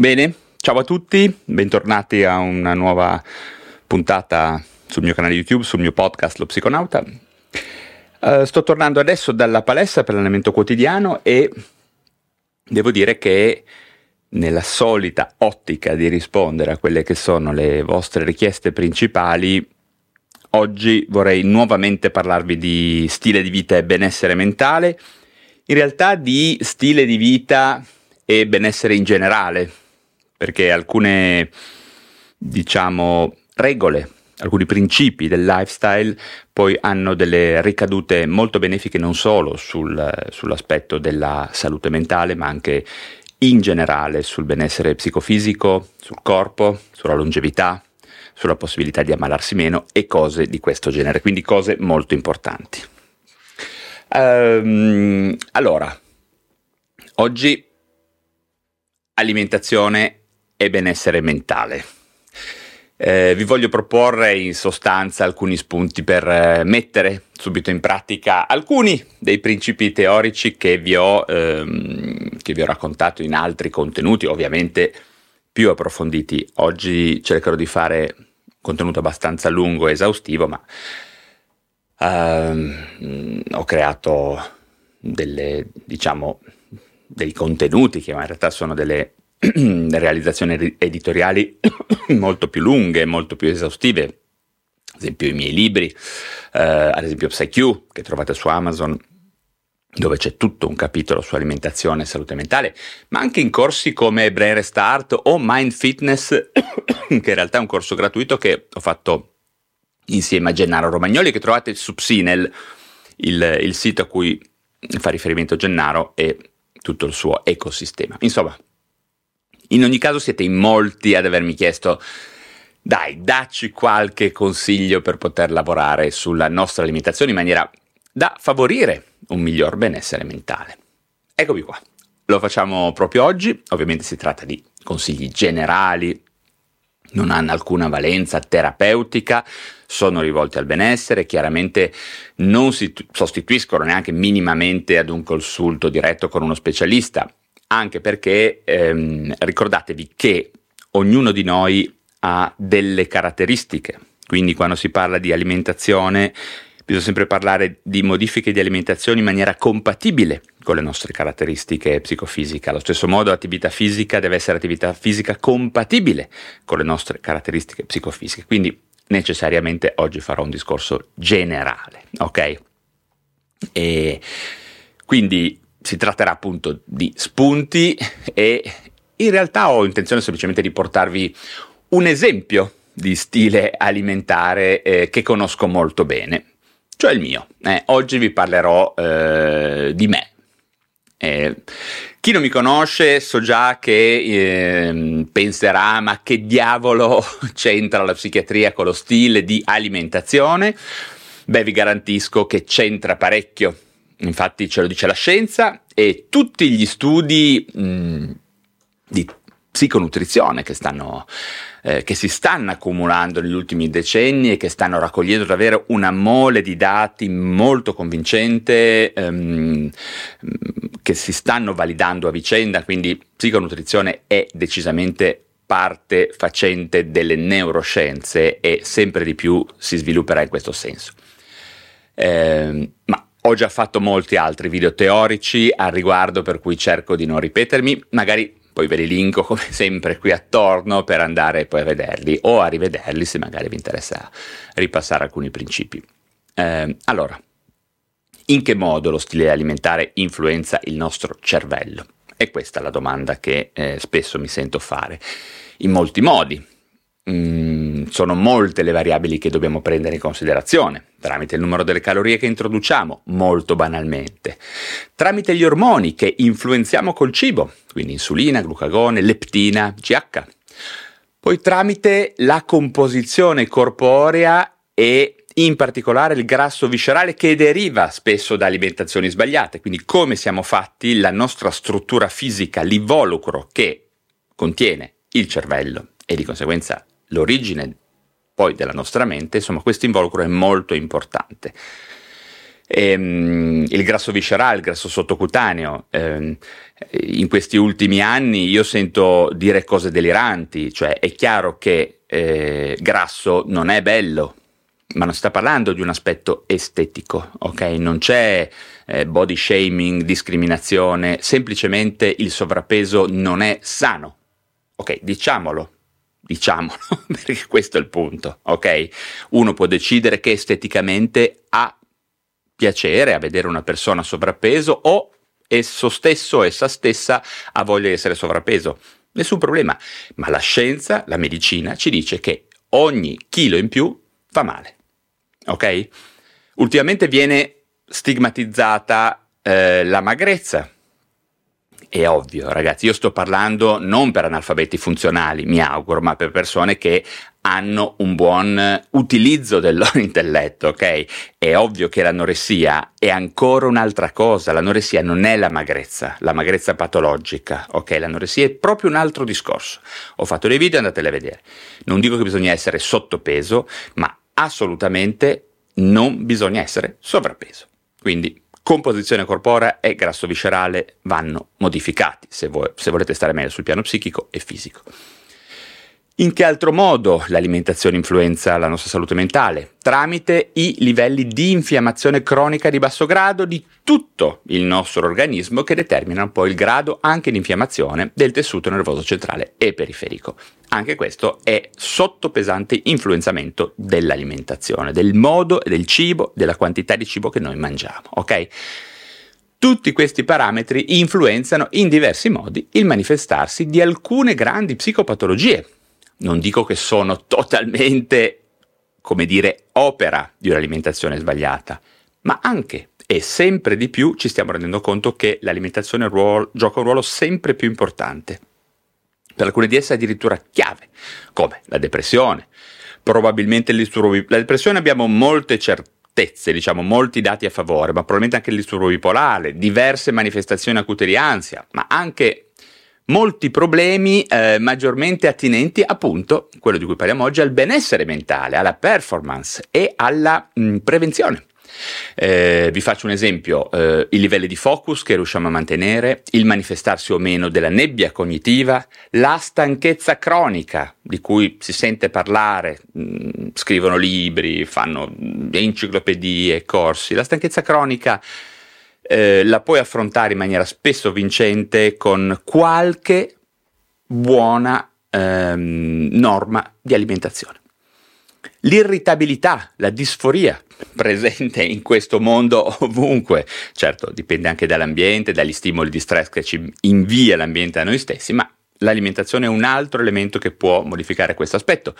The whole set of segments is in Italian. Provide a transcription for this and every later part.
Bene, ciao a tutti, bentornati a una nuova puntata sul mio canale YouTube, sul mio podcast Lo Psiconauta. Uh, sto tornando adesso dalla palestra per l'allenamento quotidiano e devo dire che nella solita ottica di rispondere a quelle che sono le vostre richieste principali, oggi vorrei nuovamente parlarvi di stile di vita e benessere mentale, in realtà di stile di vita e benessere in generale, perché alcune, diciamo, regole, alcuni principi del lifestyle poi hanno delle ricadute molto benefiche non solo sul, sull'aspetto della salute mentale, ma anche in generale sul benessere psicofisico, sul corpo, sulla longevità, sulla possibilità di ammalarsi meno e cose di questo genere, quindi cose molto importanti. Um, allora, oggi alimentazione e benessere mentale. Eh, vi voglio proporre in sostanza alcuni spunti per eh, mettere subito in pratica alcuni dei principi teorici che vi, ho, ehm, che vi ho raccontato in altri contenuti, ovviamente più approfonditi. Oggi cercherò di fare un contenuto abbastanza lungo e esaustivo, ma ehm, ho creato delle, diciamo, dei contenuti che in realtà sono delle realizzazioni editoriali molto più lunghe, molto più esaustive. Ad esempio i miei libri, eh, ad esempio PsyQ, che trovate su Amazon, dove c'è tutto un capitolo su alimentazione e salute mentale, ma anche in corsi come Brain Restart o Mind Fitness, che in realtà è un corso gratuito che ho fatto insieme a Gennaro Romagnoli, che trovate su Psinel, il, il sito a cui fa riferimento Gennaro e tutto il suo ecosistema. Insomma, in ogni caso siete in molti ad avermi chiesto dai, dacci qualche consiglio per poter lavorare sulla nostra alimentazione in maniera da favorire un miglior benessere mentale. Eccomi qua. Lo facciamo proprio oggi, ovviamente si tratta di consigli generali, non hanno alcuna valenza terapeutica, sono rivolti al benessere, chiaramente non si sostituiscono neanche minimamente ad un consulto diretto con uno specialista, anche perché ehm, ricordatevi che ognuno di noi ha delle caratteristiche, quindi quando si parla di alimentazione bisogna sempre parlare di modifiche di alimentazione in maniera compatibile con le nostre caratteristiche psicofisiche. Allo stesso modo l'attività fisica deve essere attività fisica compatibile con le nostre caratteristiche psicofisiche. Quindi necessariamente oggi farò un discorso generale, ok? E quindi si tratterà appunto di spunti e in realtà ho intenzione semplicemente di portarvi un esempio di stile alimentare eh, che conosco molto bene, cioè il mio. Eh, oggi vi parlerò eh, di me. Eh, chi non mi conosce so già che ehm, penserà ma che diavolo c'entra la psichiatria con lo stile di alimentazione? Beh, vi garantisco che c'entra parecchio infatti ce lo dice la scienza e tutti gli studi mh, di psiconutrizione che, stanno, eh, che si stanno accumulando negli ultimi decenni e che stanno raccogliendo davvero una mole di dati molto convincente ehm, che si stanno validando a vicenda, quindi psiconutrizione è decisamente parte facente delle neuroscienze e sempre di più si svilupperà in questo senso. Eh, ma ho già fatto molti altri video teorici al riguardo, per cui cerco di non ripetermi, magari poi ve li linko come sempre qui attorno per andare poi a vederli o a rivederli se magari vi interessa ripassare alcuni principi. Eh, allora, in che modo lo stile alimentare influenza il nostro cervello? È questa la domanda che eh, spesso mi sento fare. In molti modi. Mm, sono molte le variabili che dobbiamo prendere in considerazione, tramite il numero delle calorie che introduciamo, molto banalmente, tramite gli ormoni che influenziamo col cibo, quindi insulina, glucagone, leptina, GH, poi tramite la composizione corporea e in particolare il grasso viscerale che deriva spesso da alimentazioni sbagliate, quindi come siamo fatti, la nostra struttura fisica, l'involucro che contiene il cervello e di conseguenza l'origine poi della nostra mente, insomma questo involucro è molto importante. Ehm, il grasso viscerale, il grasso sottocutaneo, ehm, in questi ultimi anni io sento dire cose deliranti, cioè è chiaro che eh, grasso non è bello, ma non si sta parlando di un aspetto estetico, ok? Non c'è eh, body shaming, discriminazione, semplicemente il sovrappeso non è sano. Ok, diciamolo, diciamolo, perché questo è il punto, ok? Uno può decidere che esteticamente ha piacere a vedere una persona sovrappeso o esso stesso, essa stessa ha voglia di essere sovrappeso. Nessun problema, ma la scienza, la medicina ci dice che ogni chilo in più fa male ok? Ultimamente viene stigmatizzata eh, la magrezza. È ovvio, ragazzi, io sto parlando non per analfabeti funzionali, mi auguro, ma per persone che hanno un buon utilizzo del loro intelletto, ok? È ovvio che l'anoressia è ancora un'altra cosa, l'anoressia non è la magrezza, la magrezza patologica, ok? L'anoressia è proprio un altro discorso. Ho fatto dei video, andateli a vedere. Non dico che bisogna essere sottopeso, ma assolutamente non bisogna essere sovrappeso. Quindi composizione corporea e grasso viscerale vanno modificati se, voi, se volete stare meglio sul piano psichico e fisico. In che altro modo l'alimentazione influenza la nostra salute mentale? Tramite i livelli di infiammazione cronica di basso grado di tutto il nostro organismo che determinano poi il grado anche di infiammazione del tessuto nervoso centrale e periferico. Anche questo è sotto pesante influenzamento dell'alimentazione, del modo, del cibo, della quantità di cibo che noi mangiamo, ok? Tutti questi parametri influenzano in diversi modi il manifestarsi di alcune grandi psicopatologie non dico che sono totalmente, come dire, opera di un'alimentazione sbagliata, ma anche e sempre di più ci stiamo rendendo conto che l'alimentazione ruolo, gioca un ruolo sempre più importante. Per alcune di esse addirittura chiave, come la depressione, probabilmente il disturbo bipolare. La depressione abbiamo molte certezze, diciamo molti dati a favore, ma probabilmente anche il disturbo bipolare, diverse manifestazioni acute di ansia, ma anche molti problemi eh, maggiormente attinenti appunto, quello di cui parliamo oggi, al benessere mentale, alla performance e alla mh, prevenzione. Eh, vi faccio un esempio, eh, i livelli di focus che riusciamo a mantenere, il manifestarsi o meno della nebbia cognitiva, la stanchezza cronica di cui si sente parlare, mh, scrivono libri, fanno enciclopedie, corsi, la stanchezza cronica eh, la puoi affrontare in maniera spesso vincente con qualche buona ehm, norma di alimentazione. L'irritabilità, la disforia presente in questo mondo ovunque, certo dipende anche dall'ambiente, dagli stimoli di stress che ci invia l'ambiente a noi stessi, ma l'alimentazione è un altro elemento che può modificare questo aspetto.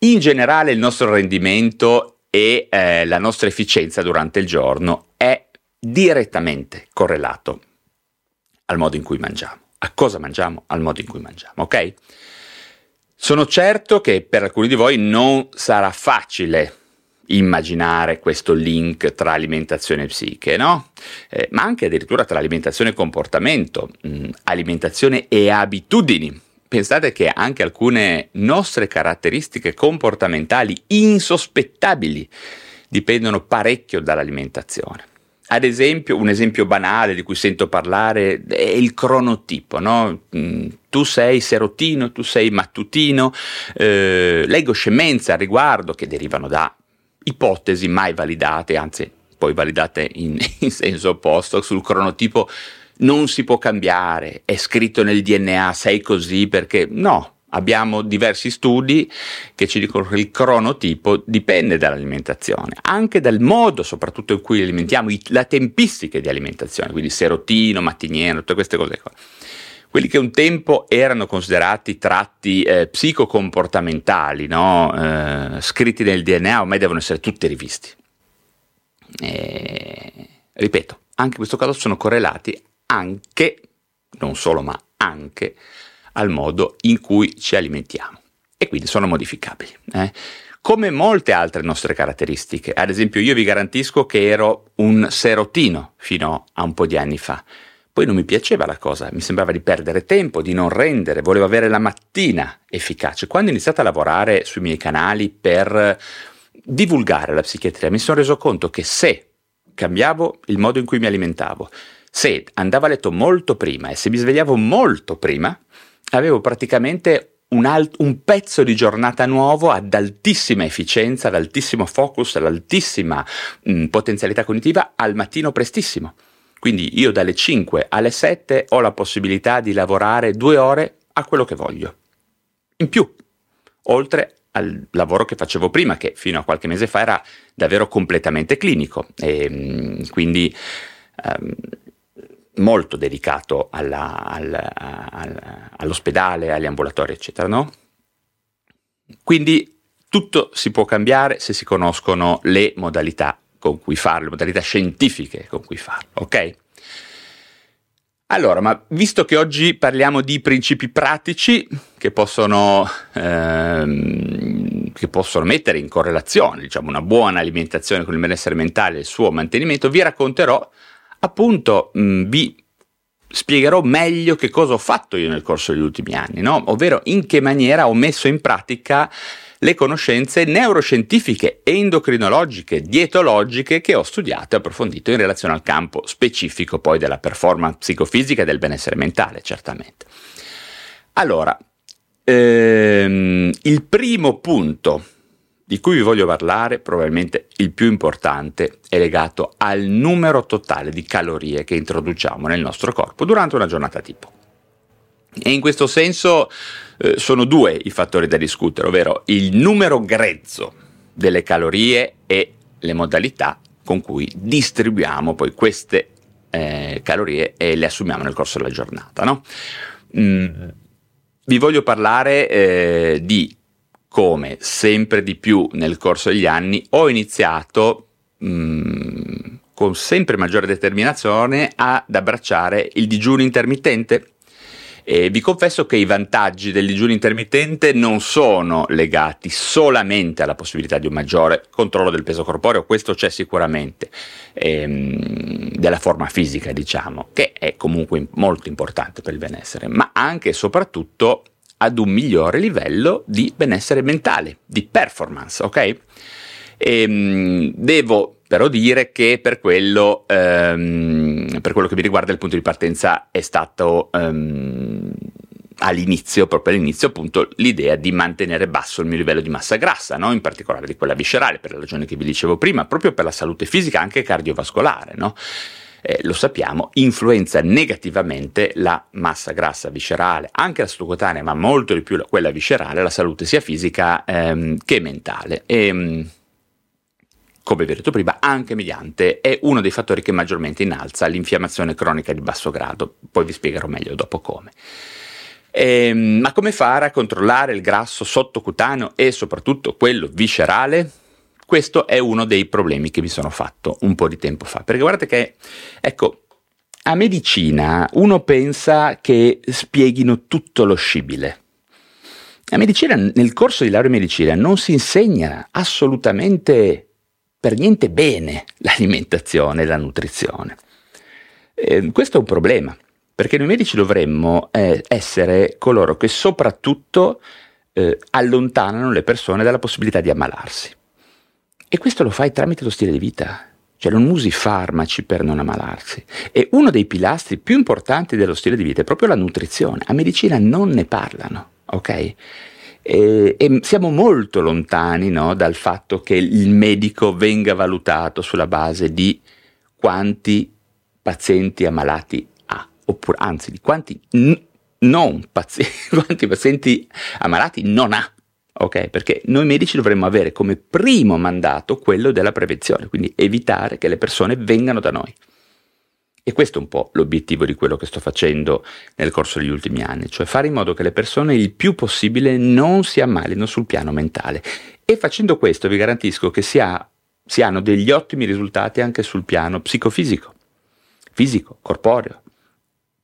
In generale il nostro rendimento e eh, la nostra efficienza durante il giorno è direttamente correlato al modo in cui mangiamo. A cosa mangiamo? Al modo in cui mangiamo, ok? Sono certo che per alcuni di voi non sarà facile immaginare questo link tra alimentazione e psiche, no? Eh, ma anche addirittura tra alimentazione e comportamento, mh, mm, alimentazione e abitudini. Pensate che anche alcune nostre caratteristiche comportamentali insospettabili dipendono parecchio dall'alimentazione. Ad esempio, un esempio banale di cui sento parlare è il cronotipo, no? Mm, tu sei serotino, tu sei mattutino, eh, leggo scemenze al riguardo che derivano da ipotesi mai validate, anzi poi validate in, in senso opposto, sul cronotipo non si può cambiare, è scritto nel DNA, sei così perché no, Abbiamo diversi studi che ci dicono che il cronotipo dipende dall'alimentazione, anche dal modo soprattutto in cui alimentiamo, la tempistica di alimentazione, quindi serotino, mattiniero, tutte queste cose qua. quelli che un tempo erano considerati tratti eh, psicocomportamentali, no? eh, scritti nel DNA, ormai devono essere tutti rivisti. E, ripeto, anche in questo caso sono correlati anche, non solo ma anche, al modo in cui ci alimentiamo e quindi sono modificabili. Eh? Come molte altre nostre caratteristiche, ad esempio io vi garantisco che ero un serotino fino a un po' di anni fa, poi non mi piaceva la cosa, mi sembrava di perdere tempo, di non rendere, volevo avere la mattina efficace. Quando ho iniziato a lavorare sui miei canali per divulgare la psichiatria, mi sono reso conto che se cambiavo il modo in cui mi alimentavo, se andavo a letto molto prima e se mi svegliavo molto prima, avevo praticamente un, alt- un, pezzo di giornata nuovo ad altissima efficienza, ad altissimo focus, ad altissima mh, potenzialità cognitiva al mattino prestissimo. Quindi io dalle 5 alle 7 ho la possibilità di lavorare due ore a quello che voglio. In più, oltre al lavoro che facevo prima, che fino a qualche mese fa era davvero completamente clinico e quindi um, molto dedicato alla, alla, alla, all'ospedale, agli ambulatori, eccetera, no? Quindi tutto si può cambiare se si conoscono le modalità con cui farlo, le modalità scientifiche con cui farlo, ok? Allora, ma visto che oggi parliamo di principi pratici che possono, ehm, che possono mettere in correlazione diciamo, una buona alimentazione con il benessere mentale e il suo mantenimento, vi racconterò appunto, mh, vi spiegherò meglio che cosa ho fatto io nel corso degli ultimi anni, no? ovvero in che maniera ho messo in pratica le conoscenze neuroscientifiche, endocrinologiche, dietologiche che ho studiato e approfondito in relazione al campo specifico poi della performance psicofisica e del benessere mentale, certamente. Allora, ehm, il primo punto di cui vi voglio parlare, probabilmente il più importante, è legato al numero totale di calorie che introduciamo nel nostro corpo durante una giornata tipo. E in questo senso eh, sono due i fattori da discutere, ovvero il numero grezzo delle calorie e le modalità con cui distribuiamo poi queste eh, calorie e le assumiamo nel corso della giornata. No? Mm, vi voglio parlare eh, di come sempre di più nel corso degli anni ho iniziato mh, mm, con sempre maggiore determinazione ad abbracciare il digiuno intermittente. E vi confesso che i vantaggi del digiuno intermittente non sono legati solamente alla possibilità di un maggiore controllo del peso corporeo, questo c'è sicuramente, ehm, della forma fisica diciamo, che è comunque molto importante per il benessere, ma anche e soprattutto ad un migliore livello di benessere mentale, di performance, ok? E, ehm, devo però dire che per quello, ehm, per quello che mi riguarda il punto di partenza è stato ehm, all'inizio, proprio all'inizio appunto, l'idea di mantenere basso il mio livello di massa grassa, no? in particolare di quella viscerale, per la ragione che vi dicevo prima, proprio per la salute fisica anche cardiovascolare. No? Eh, lo sappiamo, influenza negativamente la massa grassa viscerale, anche la sottocutanea, ma molto di più quella viscerale, la salute sia fisica ehm, che mentale. E, ehm, come vi ho detto prima, anche mediante è uno dei fattori che maggiormente innalza l'infiammazione cronica di basso grado. Poi vi spiegherò meglio dopo come. Ehm, ma come fare a controllare il grasso sottocutaneo e soprattutto quello viscerale? Questo è uno dei problemi che mi sono fatto un po' di tempo fa, perché guardate che, ecco, a medicina uno pensa che spieghino tutto lo scibile. A medicina, nel corso di laurea in medicina, non si insegna assolutamente per niente bene l'alimentazione e la nutrizione. Eh, questo è un problema, perché noi medici dovremmo eh, essere coloro che soprattutto eh, allontanano le persone dalla possibilità di ammalarsi. E questo lo fai tramite lo stile di vita. Cioè non usi farmaci per non ammalarsi. E uno dei pilastri più importanti dello stile di vita è proprio la nutrizione. A medicina non ne parlano, ok? E, e siamo molto lontani no, dal fatto che il medico venga valutato sulla base di quanti pazienti ammalati ha, oppure anzi di quanti, n- pazienti, quanti pazienti ammalati non ha ok? Perché noi medici dovremmo avere come primo mandato quello della prevenzione, quindi evitare che le persone vengano da noi. E questo è un po' l'obiettivo di quello che sto facendo nel corso degli ultimi anni, cioè fare in modo che le persone il più possibile non si ammalino sul piano mentale. E facendo questo vi garantisco che si, ha, si hanno degli ottimi risultati anche sul piano psicofisico, fisico, corporeo.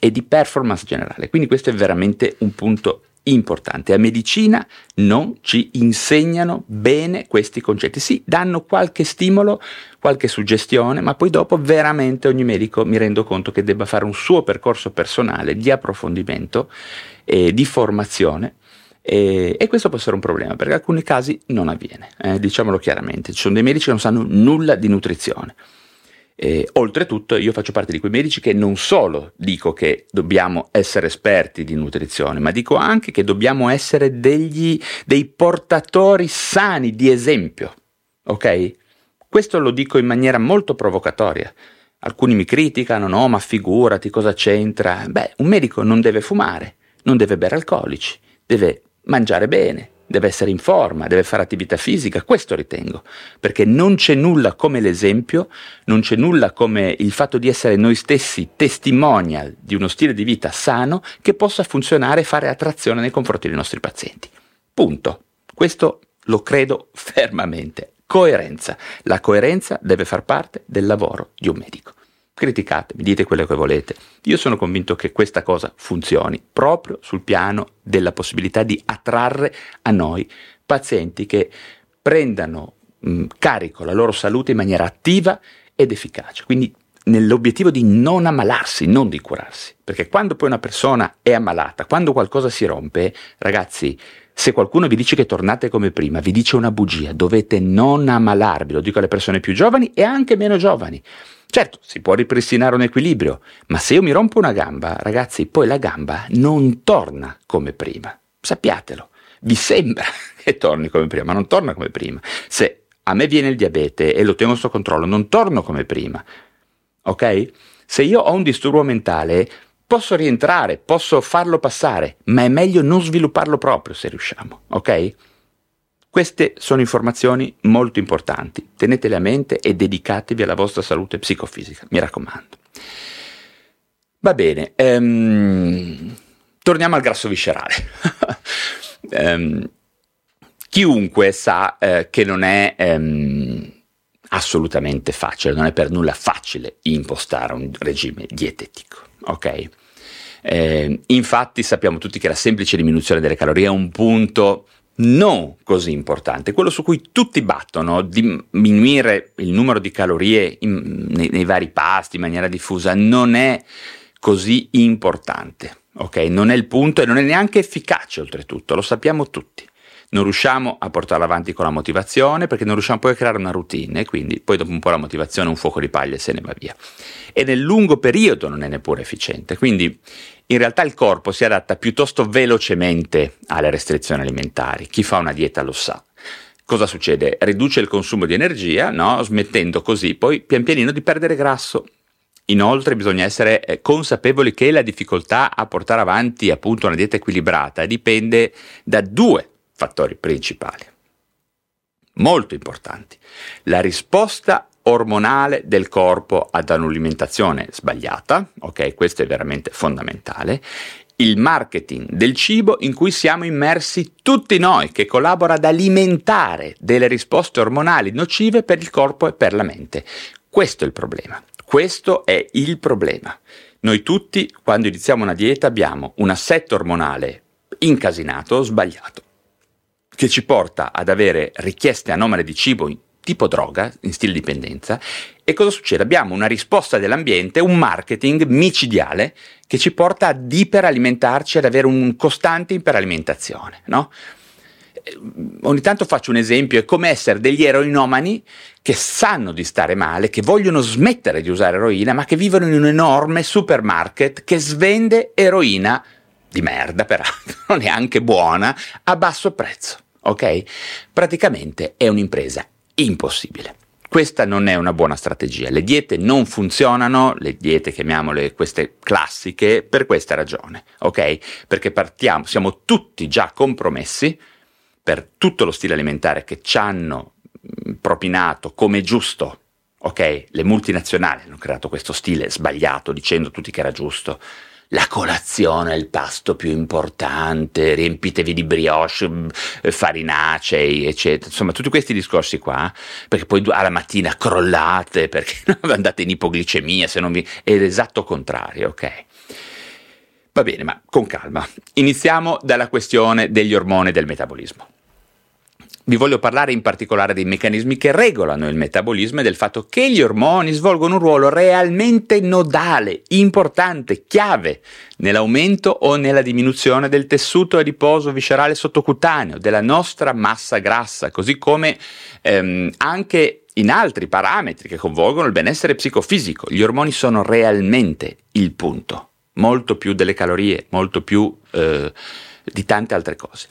E di performance generale. Quindi questo è veramente un punto importante. A medicina non ci insegnano bene questi concetti. Sì, danno qualche stimolo, qualche suggestione, ma poi dopo veramente ogni medico mi rendo conto che debba fare un suo percorso personale di approfondimento e di formazione e, e, questo può essere un problema perché in alcuni casi non avviene, eh, diciamolo chiaramente. Ci sono dei medici che non sanno nulla di nutrizione. Eh, oltretutto io faccio parte di quei medici che non solo dico che dobbiamo essere esperti di nutrizione, ma dico anche che dobbiamo essere degli, dei portatori sani di esempio. Ok? Questo lo dico in maniera molto provocatoria. Alcuni mi criticano, no, ma figurati cosa c'entra. Beh, un medico non deve fumare, non deve bere alcolici, deve mangiare bene, deve essere in forma, deve fare attività fisica, questo ritengo, perché non c'è nulla come l'esempio, non c'è nulla come il fatto di essere noi stessi testimonial di uno stile di vita sano che possa funzionare e fare attrazione nei confronti dei nostri pazienti. Punto. Questo lo credo fermamente. Coerenza. La coerenza deve far parte del lavoro di un medico criticatemi, dite quello che volete. Io sono convinto che questa cosa funzioni proprio sul piano della possibilità di attrarre a noi pazienti che prendano mh, carico la loro salute in maniera attiva ed efficace. Quindi nell'obiettivo di non ammalarsi, non di curarsi. Perché quando poi una persona è ammalata, quando qualcosa si rompe, ragazzi, se qualcuno vi dice che tornate come prima, vi dice una bugia, dovete non ammalarvi, lo dico alle persone più giovani e anche meno giovani. Certo, si può ripristinare un equilibrio, ma se io mi rompo una gamba, ragazzi, poi la gamba non torna come prima. Sappiatelo. Vi sembra che torni come prima, ma non torna come prima. Se a me viene il diabete e lo tengo sotto controllo, non torno come prima. Ok? Se io ho un disturbo mentale, posso rientrare, posso farlo passare, ma è meglio non svilupparlo proprio se riusciamo. Ok? Queste sono informazioni molto importanti, tenetele a mente e dedicatevi alla vostra salute psicofisica, mi raccomando. Va bene, ehm, torniamo al grasso viscerale. ehm, chiunque sa eh, che non è ehm, assolutamente facile, non è per nulla facile impostare un regime dietetico, ok? Eh, infatti sappiamo tutti che la semplice diminuzione delle calorie è un punto non così importante, quello su cui tutti battono, diminuire il numero di calorie in, nei, nei, vari pasti in maniera diffusa, non è così importante, ok? Non è il punto e non è neanche efficace oltretutto, lo sappiamo tutti. Non riusciamo a portarla avanti con la motivazione perché non riusciamo poi a creare una routine e quindi poi dopo un po' la motivazione un fuoco di paglia e se ne va via. E nel lungo periodo non è neppure efficiente, quindi in realtà il corpo si adatta piuttosto velocemente alle restrizioni alimentari. Chi fa una dieta lo sa. Cosa succede? Riduce il consumo di energia, no? smettendo così poi pian pianino di perdere grasso. Inoltre bisogna essere eh, consapevoli che la difficoltà a portare avanti appunto una dieta equilibrata dipende da due fattori principali, molto importanti. La risposta ormonale del corpo ad un'alimentazione sbagliata, ok? Questo è veramente fondamentale. Il marketing del cibo in cui siamo immersi tutti noi, che collabora ad alimentare delle risposte ormonali nocive per il corpo e per la mente. Questo è il problema. Questo è il problema. Noi tutti, quando iniziamo una dieta, abbiamo un assetto ormonale incasinato, sbagliato, che ci porta ad avere richieste anomale di cibo tipo droga, in stile dipendenza, e cosa succede? Abbiamo una risposta dell'ambiente, un marketing micidiale che ci porta ad iperalimentarci, ad avere un costante iperalimentazione, no? Eh, ogni tanto faccio un esempio, è come essere degli eroinomani che sanno di stare male, che vogliono smettere di usare eroina, ma che vivono in un enorme supermarket che svende eroina di merda, peraltro, neanche buona, a basso prezzo. Ok? Praticamente è un'impresa impossibile. Questa non è una buona strategia. Le diete non funzionano, le diete chiamiamole queste classiche, per questa ragione, ok? Perché partiamo, siamo tutti già compromessi per tutto lo stile alimentare che ci hanno mm, propinato come giusto, ok? Le multinazionali hanno creato questo stile sbagliato dicendo tutti che era giusto la colazione è il pasto più importante, riempitevi di brioche, mm, farinacei, eccetera. Insomma, tutti questi discorsi qua, perché poi alla mattina crollate perché andate in ipoglicemia, se non vi... è l'esatto contrario, ok? Va bene, ma con calma. Iniziamo dalla questione degli ormoni del metabolismo. Vi voglio parlare in particolare dei meccanismi che regolano il metabolismo e del fatto che gli ormoni svolgono un ruolo realmente nodale, importante, chiave nell'aumento o nella diminuzione del tessuto adiposo viscerale sottocutaneo, della nostra massa grassa, così come ehm, anche in altri parametri che coinvolgono il benessere psicofisico. Gli ormoni sono realmente il punto, molto più delle calorie, molto più eh, di tante altre cose.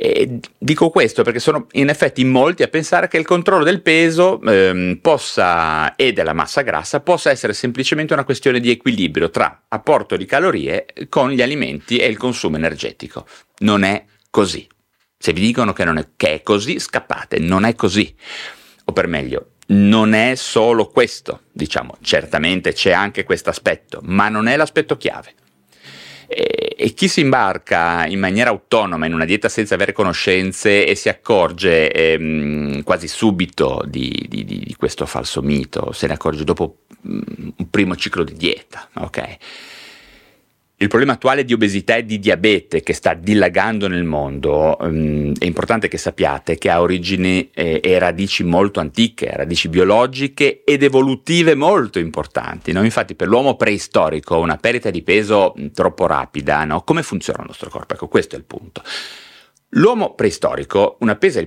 E dico questo perché sono in effetti in molti a pensare che il controllo del peso ehm, possa, e della massa grassa possa essere semplicemente una questione di equilibrio tra apporto di calorie con gli alimenti e il consumo energetico. Non è così. Se vi dicono che, è, che è così, scappate, non è così. O per meglio, non è solo questo, diciamo, certamente c'è anche questo aspetto, ma non è l'aspetto chiave. E, e, chi si imbarca in maniera autonoma in una dieta senza avere conoscenze e si accorge ehm, quasi subito di, di, di, questo falso mito, se ne accorge dopo mm, un primo ciclo di dieta, ok? Il problema attuale di obesità e di diabete che sta dilagando nel mondo, um, è importante che sappiate che ha origini eh, e radici molto antiche, radici biologiche ed evolutive molto importanti. No? Infatti per l'uomo preistorico una perdita di peso mm, troppo rapida, no? come funziona il nostro corpo? Ecco, questo è il punto. L'uomo preistorico, una pesa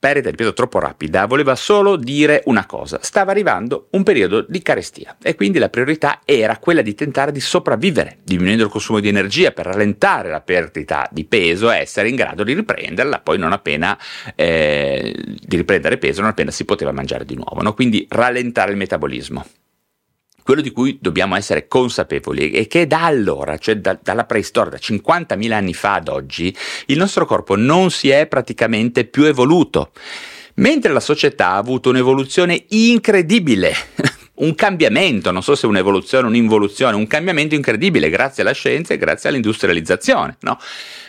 perdita di peso troppo rapida voleva solo dire una cosa, stava arrivando un periodo di carestia e quindi la priorità era quella di tentare di sopravvivere, diminuendo il consumo di energia per rallentare la perdita di peso e essere in grado di riprenderla poi non appena eh, di riprendere peso non appena si poteva mangiare di nuovo, no? quindi rallentare il metabolismo quello di cui dobbiamo essere consapevoli è che da allora, cioè da, dalla preistoria, da 50.000 anni fa ad oggi, il nostro corpo non si è praticamente più evoluto, mentre la società ha avuto un'evoluzione incredibile. Un cambiamento, non so se un'evoluzione un'involuzione, un cambiamento incredibile grazie alla scienza e grazie all'industrializzazione, no?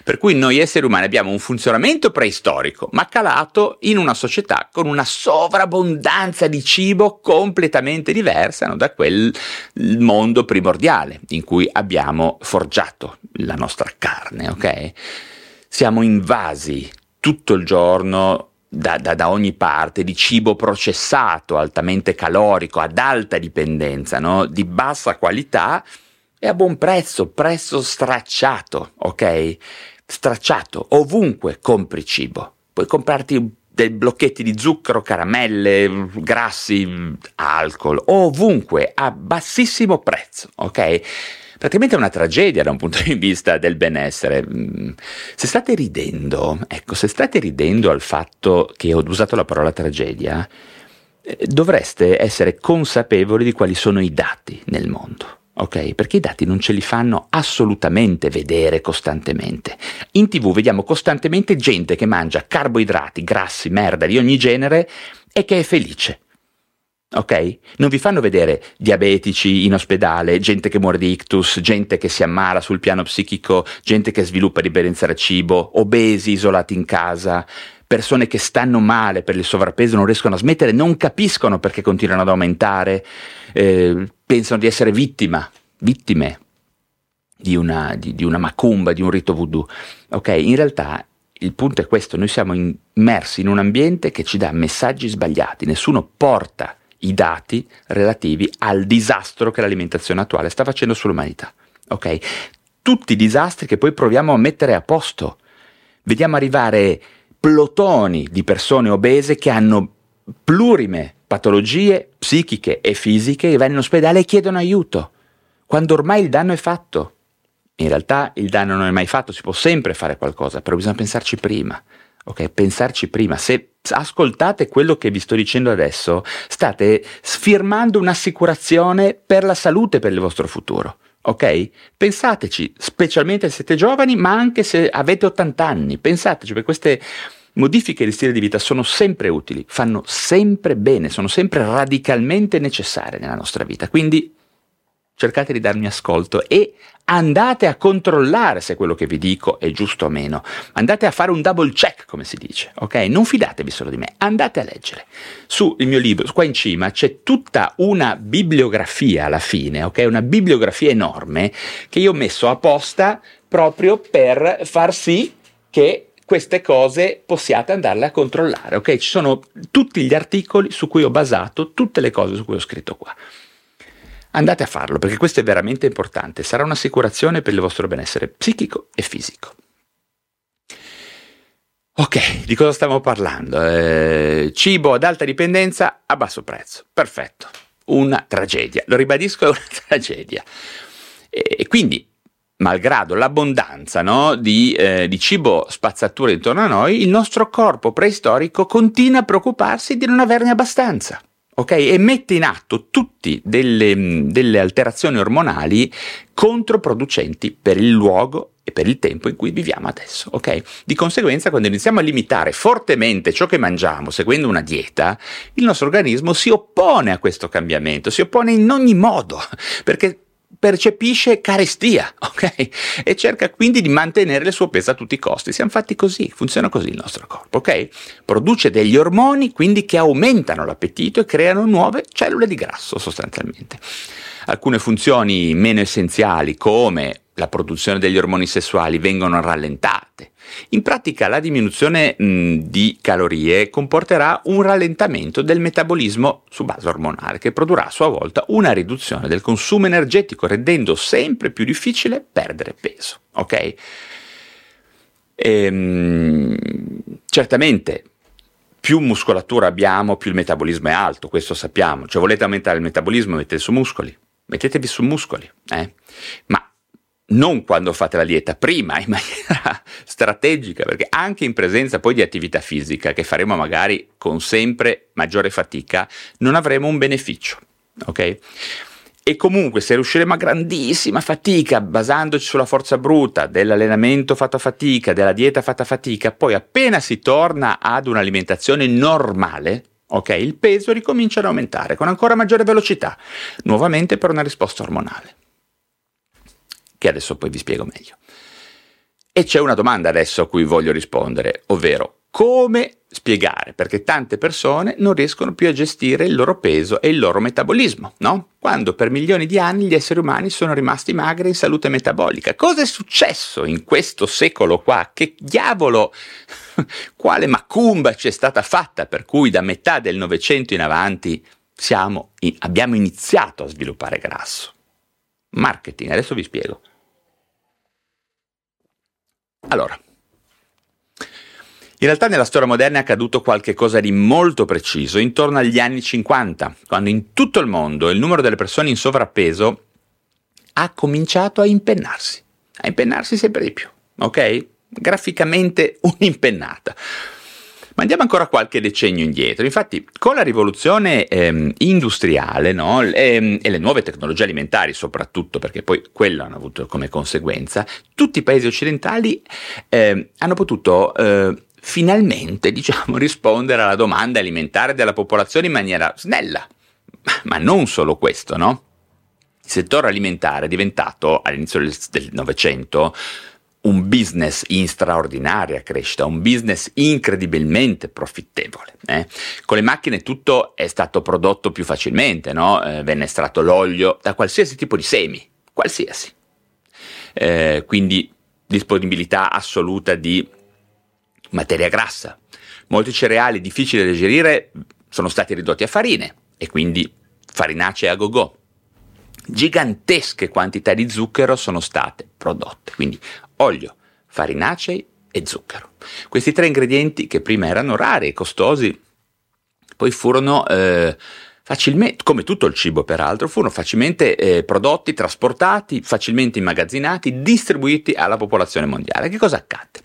Per cui noi esseri umani abbiamo un funzionamento preistorico, ma calato in una società con una sovrabbondanza di cibo completamente diversa no, da quel mondo primordiale in cui abbiamo forgiato la nostra carne, ok? Siamo invasi tutto il giorno da, da, da, ogni parte di cibo processato, altamente calorico, ad alta dipendenza, no? di bassa qualità e a buon prezzo, prezzo stracciato, ok? Stracciato, ovunque compri cibo. Puoi comprarti dei blocchetti di zucchero, caramelle, grassi, alcol, ovunque, a bassissimo prezzo, ok? Praticamente è una tragedia da un punto di vista del benessere. Mm, se state ridendo, ecco, se state ridendo al fatto che ho usato la parola tragedia, eh, dovreste essere consapevoli di quali sono i dati nel mondo. Ok? Perché i dati non ce li fanno assolutamente vedere costantemente. In tv vediamo costantemente gente che mangia carboidrati, grassi, merda di ogni genere e che è felice ok? Non vi fanno vedere diabetici in ospedale, gente che muore di ictus, gente che si ammala sul piano psichico, gente che sviluppa dipendenza da cibo, obesi isolati in casa, persone che stanno male per il sovrappeso, non riescono a smettere, non capiscono perché continuano ad aumentare, eh, pensano di essere vittima, vittime di una, di, di una macumba, di un rito voodoo. Ok, in realtà il punto è questo, noi siamo immersi in un ambiente che ci dà messaggi sbagliati, nessuno porta i dati relativi al disastro che l'alimentazione attuale sta facendo sull'umanità. Ok? Tutti i disastri che poi proviamo a mettere a posto. Vediamo arrivare plotoni di persone obese che hanno plurime patologie psichiche e fisiche e vanno in ospedale e chiedono aiuto, quando ormai il danno è fatto. In realtà il danno non è mai fatto, si può sempre fare qualcosa, però bisogna pensarci prima. Ok, pensarci prima. Se ascoltate quello che vi sto dicendo adesso, state sfirmando un'assicurazione per la salute per il vostro futuro. Ok? Pensateci, specialmente se siete giovani, ma anche se avete 80 anni. Pensateci, perché queste modifiche di stile di vita sono sempre utili, fanno sempre bene, sono sempre radicalmente necessarie nella nostra vita. Quindi cercate di darmi ascolto e andate a controllare se quello che vi dico è giusto o meno. Andate a fare un double check, come si dice, ok? Non fidatevi solo di me, andate a leggere. Sul mio libro, qua in cima, c'è tutta una bibliografia alla fine, ok? Una bibliografia enorme che io ho messo apposta proprio per far sì che queste cose possiate andarle a controllare, ok? Ci sono tutti gli articoli su cui ho basato tutte le cose su cui ho scritto qua andate a farlo perché questo è veramente importante, sarà un'assicurazione per il vostro benessere psichico e fisico. Ok, di cosa stiamo parlando? Eh, cibo ad alta dipendenza a basso prezzo. Perfetto. Una tragedia. Lo ribadisco, è una tragedia. E quindi, malgrado l'abbondanza no, di, eh, di cibo spazzatura intorno a noi, il nostro corpo preistorico continua a preoccuparsi di non averne abbastanza ok? E mette in atto tutte delle, delle alterazioni ormonali controproducenti per il luogo e per il tempo in cui viviamo adesso, ok? Di conseguenza, quando iniziamo a limitare fortemente ciò che mangiamo seguendo una dieta, il nostro organismo si oppone a questo cambiamento, si oppone in ogni modo, perché percepisce carestia, ok? E cerca quindi di mantenere il suo peso a tutti i costi. Siamo fatti così, funziona così il nostro corpo, ok? Produce degli ormoni quindi che aumentano l'appetito e creano nuove cellule di grasso sostanzialmente. Alcune funzioni meno essenziali come la produzione degli ormoni sessuali vengono rallentate. In pratica la diminuzione mh, di calorie comporterà un rallentamento del metabolismo su base ormonale che produrrà a sua volta una riduzione del consumo energetico rendendo sempre più difficile perdere peso. Ok? Ehm, certamente più muscolatura abbiamo, più il metabolismo è alto, questo sappiamo. Cioè volete aumentare il metabolismo, mettete su muscoli, mettetevi su muscoli, eh? ma non quando fate la dieta, prima in maniera strategica, perché anche in presenza poi di attività fisica che faremo magari con sempre maggiore fatica, non avremo un beneficio, ok? E comunque se riusciremo a grandissima fatica, basandoci sulla forza bruta, dell'allenamento fatto a fatica, della dieta fatta a fatica, poi appena si torna ad un'alimentazione normale, ok, il peso ricomincia ad aumentare con ancora maggiore velocità, nuovamente per una risposta ormonale che adesso poi vi spiego meglio. E c'è una domanda adesso a cui voglio rispondere, ovvero come spiegare perché tante persone non riescono più a gestire il loro peso e il loro metabolismo, no? Quando per milioni di anni gli esseri umani sono rimasti magri in salute metabolica. Cosa è successo in questo secolo qua? Che diavolo, quale macumba ci è stata fatta per cui da metà del Novecento in avanti siamo, abbiamo iniziato a sviluppare grasso? Marketing, adesso vi spiego. Allora, in realtà nella storia moderna è accaduto qualcosa di molto preciso intorno agli anni 50, quando in tutto il mondo il numero delle persone in sovrappeso ha cominciato a impennarsi, a impennarsi sempre di più, ok? Graficamente un'impennata. Ma andiamo ancora qualche decennio indietro. Infatti, con la rivoluzione ehm, industriale no, ehm, e le nuove tecnologie alimentari, soprattutto perché poi quello hanno avuto come conseguenza, tutti i paesi occidentali ehm, hanno potuto eh, finalmente, diciamo, rispondere alla domanda alimentare della popolazione in maniera snella. Ma non solo questo, no? Il settore alimentare è diventato all'inizio del Novecento un business in straordinaria crescita, un business incredibilmente profittevole. Eh? Con le macchine tutto è stato prodotto più facilmente, no? eh, venne estratto l'olio da qualsiasi tipo di semi, qualsiasi. Eh, quindi disponibilità assoluta di materia grassa. Molti cereali difficili da digerire sono stati ridotti a farine e quindi farinacee a go-go. Gigantesche quantità di zucchero sono state prodotte, quindi olio, farinacei e zucchero. Questi tre ingredienti che prima erano rari e costosi, poi furono eh, facilmente, come tutto il cibo peraltro, furono facilmente eh, prodotti, trasportati, facilmente immagazzinati, distribuiti alla popolazione mondiale. Che cosa accadde?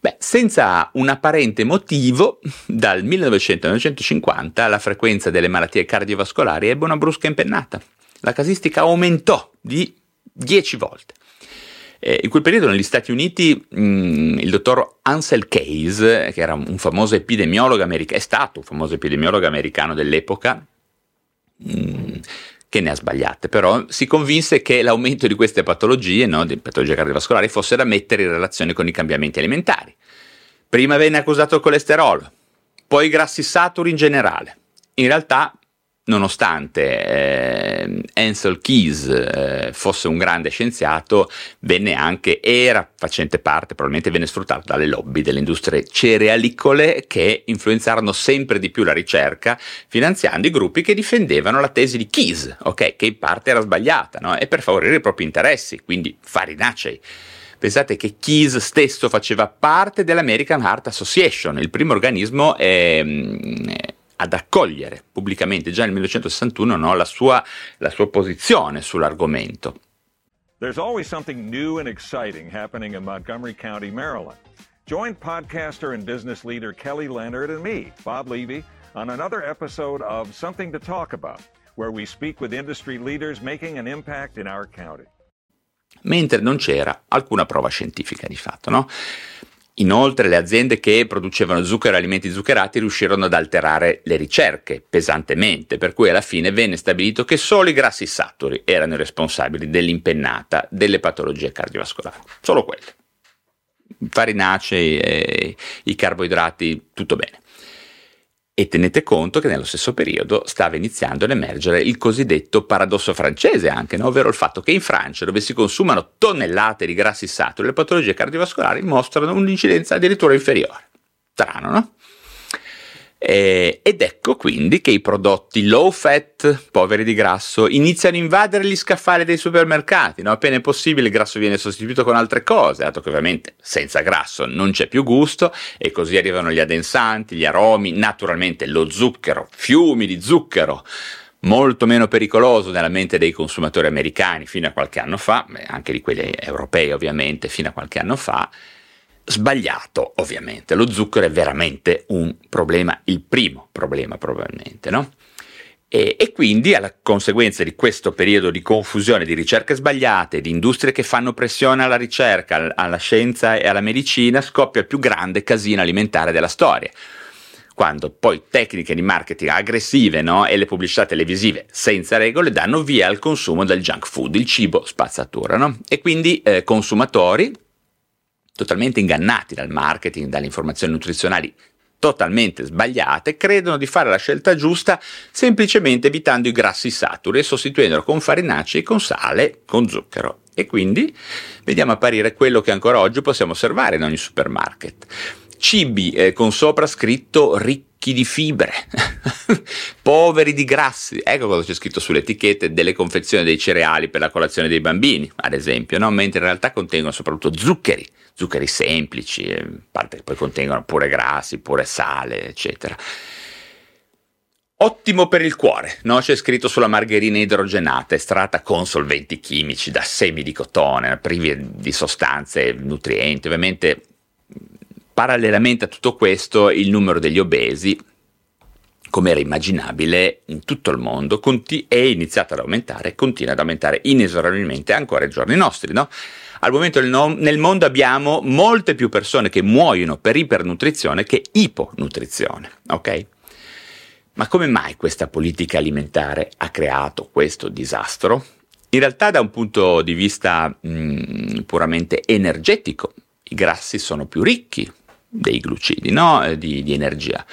Beh, senza un apparente motivo, dal 1900 al 1950 la frequenza delle malattie cardiovascolari ebbe una brusca impennata. La casistica aumentò di 10 volte. Eh, in quel periodo negli Stati Uniti mm, il dottor Ansel Case, che era un famoso epidemiologo americano, è stato un famoso epidemiologo americano dell'epoca, mm, che ne ha sbagliate, però si convinse che l'aumento di queste patologie, no, di patologie cardiovascolari, fosse da mettere in relazione con i cambiamenti alimentari. Prima venne accusato il colesterolo, poi i grassi saturi in generale. In realtà nonostante eh, Ansel Keys eh, fosse un grande scienziato, venne anche, era facente parte, probabilmente venne sfruttato dalle lobby delle industrie cerealicole che influenzarono sempre di più la ricerca, finanziando i gruppi che difendevano la tesi di Keys, okay, che in parte era sbagliata, no? e per favorire i propri interessi, quindi farinacei. Pensate che Keys stesso faceva parte dell'American Heart Association, il primo organismo eh, ad accogliere pubblicamente già nel 1961 no, la, sua, la sua posizione sull'argomento. There's always something new and exciting happening in Montgomery County, Maryland. Join podcaster and business leader Kelly Leonard and me, Bob Levy, on another episode of Something to Talk About, where we speak with industry leaders making an impact in our county. Mentre non c'era alcuna prova scientifica di fatto, no? Inoltre le aziende che producevano zucchero e alimenti zuccherati riuscirono ad alterare le ricerche pesantemente, per cui alla fine venne stabilito che solo i grassi saturi erano i responsabili dell'impennata delle patologie cardiovascolari, solo quelli. Farinacei i carboidrati, tutto bene. E tenete conto che nello stesso periodo stava iniziando ad emergere il cosiddetto paradosso francese anche, no? ovvero il fatto che in Francia, dove si consumano tonnellate di grassi saturi, le patologie cardiovascolari mostrano un'incidenza addirittura inferiore. Strano, no? Eh, ed ecco quindi che i prodotti low fat, poveri di grasso, iniziano a invadere gli scaffali dei supermercati. No? Appena è possibile il grasso viene sostituito con altre cose, dato che ovviamente senza grasso non c'è più gusto e così arrivano gli adensanti, gli aromi, naturalmente lo zucchero, fiumi di zucchero molto meno pericoloso nella mente dei consumatori americani fino a qualche anno fa, anche di quelli europei ovviamente fino a qualche anno fa, sbagliato ovviamente, lo zucchero è veramente un problema, il primo problema probabilmente, no? E, e, quindi alla conseguenza di questo periodo di confusione, di ricerche sbagliate, di industrie che fanno pressione alla ricerca, alla scienza e alla medicina, scoppia il più grande casino alimentare della storia. Quando poi tecniche di marketing aggressive no, e le pubblicità televisive senza regole danno via al consumo del junk food, il cibo spazzatura. No? E quindi eh, consumatori, totalmente ingannati dal marketing, dalle informazioni nutrizionali totalmente sbagliate, credono di fare la scelta giusta semplicemente evitando i grassi saturi e sostituendolo con farinacei, con sale, con zucchero. E quindi vediamo apparire quello che ancora oggi possiamo osservare in ogni supermarket. Cibi eh, con sopra scritto ricchi di fibre, poveri di grassi. Ecco cosa c'è scritto sulle etichette delle confezioni dei cereali per la colazione dei bambini, ad esempio, no? mentre in realtà contengono soprattutto zuccheri zuccheri semplici, a parte che poi contengono pure grassi, pure sale, eccetera. Ottimo per il cuore, no? C'è scritto sulla margherina idrogenata, estratta con solventi chimici da semi di cotone, privi di sostanze nutrienti. Ovviamente, parallelamente a tutto questo, il numero degli obesi, come era immaginabile in tutto il mondo, conti- è iniziato ad aumentare e continua ad aumentare inesorabilmente ancora ai giorni nostri, no? Al momento nel mondo abbiamo molte più persone che muoiono per ipernutrizione che iponutrizione, ok? Ma come mai questa politica alimentare ha creato questo disastro? In realtà da un punto di vista mh, puramente energetico, i grassi sono più ricchi dei glucidi, no? Eh, di, di, energia.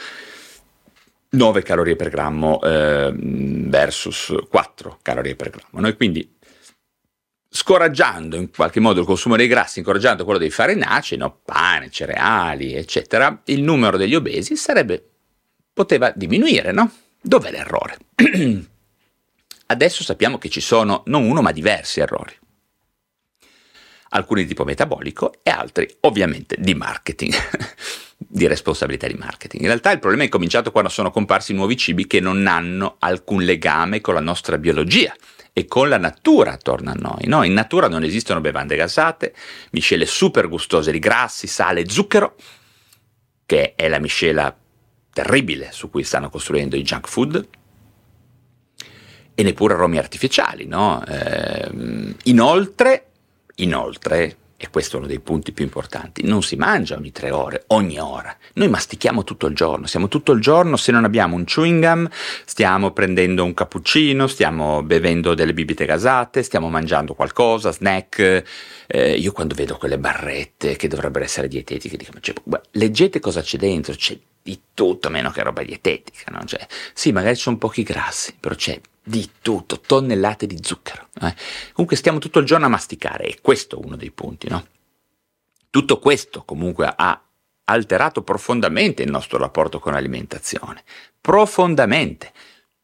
9 calorie per grammo eh, versus 4 calorie per grammo. Noi quindi scoraggiando in qualche modo il consumo dei grassi, incoraggiando quello dei farinacei, no? pane, cereali, eccetera, il numero degli obesi sarebbe, poteva diminuire, no? Dov'è l'errore? Adesso sappiamo che ci sono non uno ma diversi errori. Alcuni di tipo metabolico e altri ovviamente di marketing, di responsabilità di marketing. In realtà il problema è cominciato quando sono comparsi nuovi cibi che non hanno alcun legame con la nostra biologia e con la natura attorno a noi. No? In natura non esistono bevande gasate, miscele super gustose di grassi, sale e zucchero, che è la miscela terribile su cui stanno costruendo i junk food, e neppure aromi artificiali. No? Eh, inoltre, inoltre, e questo è uno dei punti più importanti, non si mangia ogni tre ore, ogni ora. Noi mastichiamo tutto il giorno, siamo tutto il giorno, se non abbiamo un chewing gum, stiamo prendendo un cappuccino, stiamo bevendo delle bibite gasate, stiamo mangiando qualcosa, snack. Eh, io quando vedo quelle barrette che dovrebbero essere dietetiche, dico, cioè, leggete cosa c'è dentro, c'è di tutto meno che roba dietetica, no? Cioè, sì, magari ci sono pochi grassi, però c'è di tutto, tonnellate di zucchero. Eh? Comunque stiamo tutto il giorno a masticare e questo è uno dei punti, no? Tutto questo comunque ha alterato profondamente il nostro rapporto con l'alimentazione, profondamente.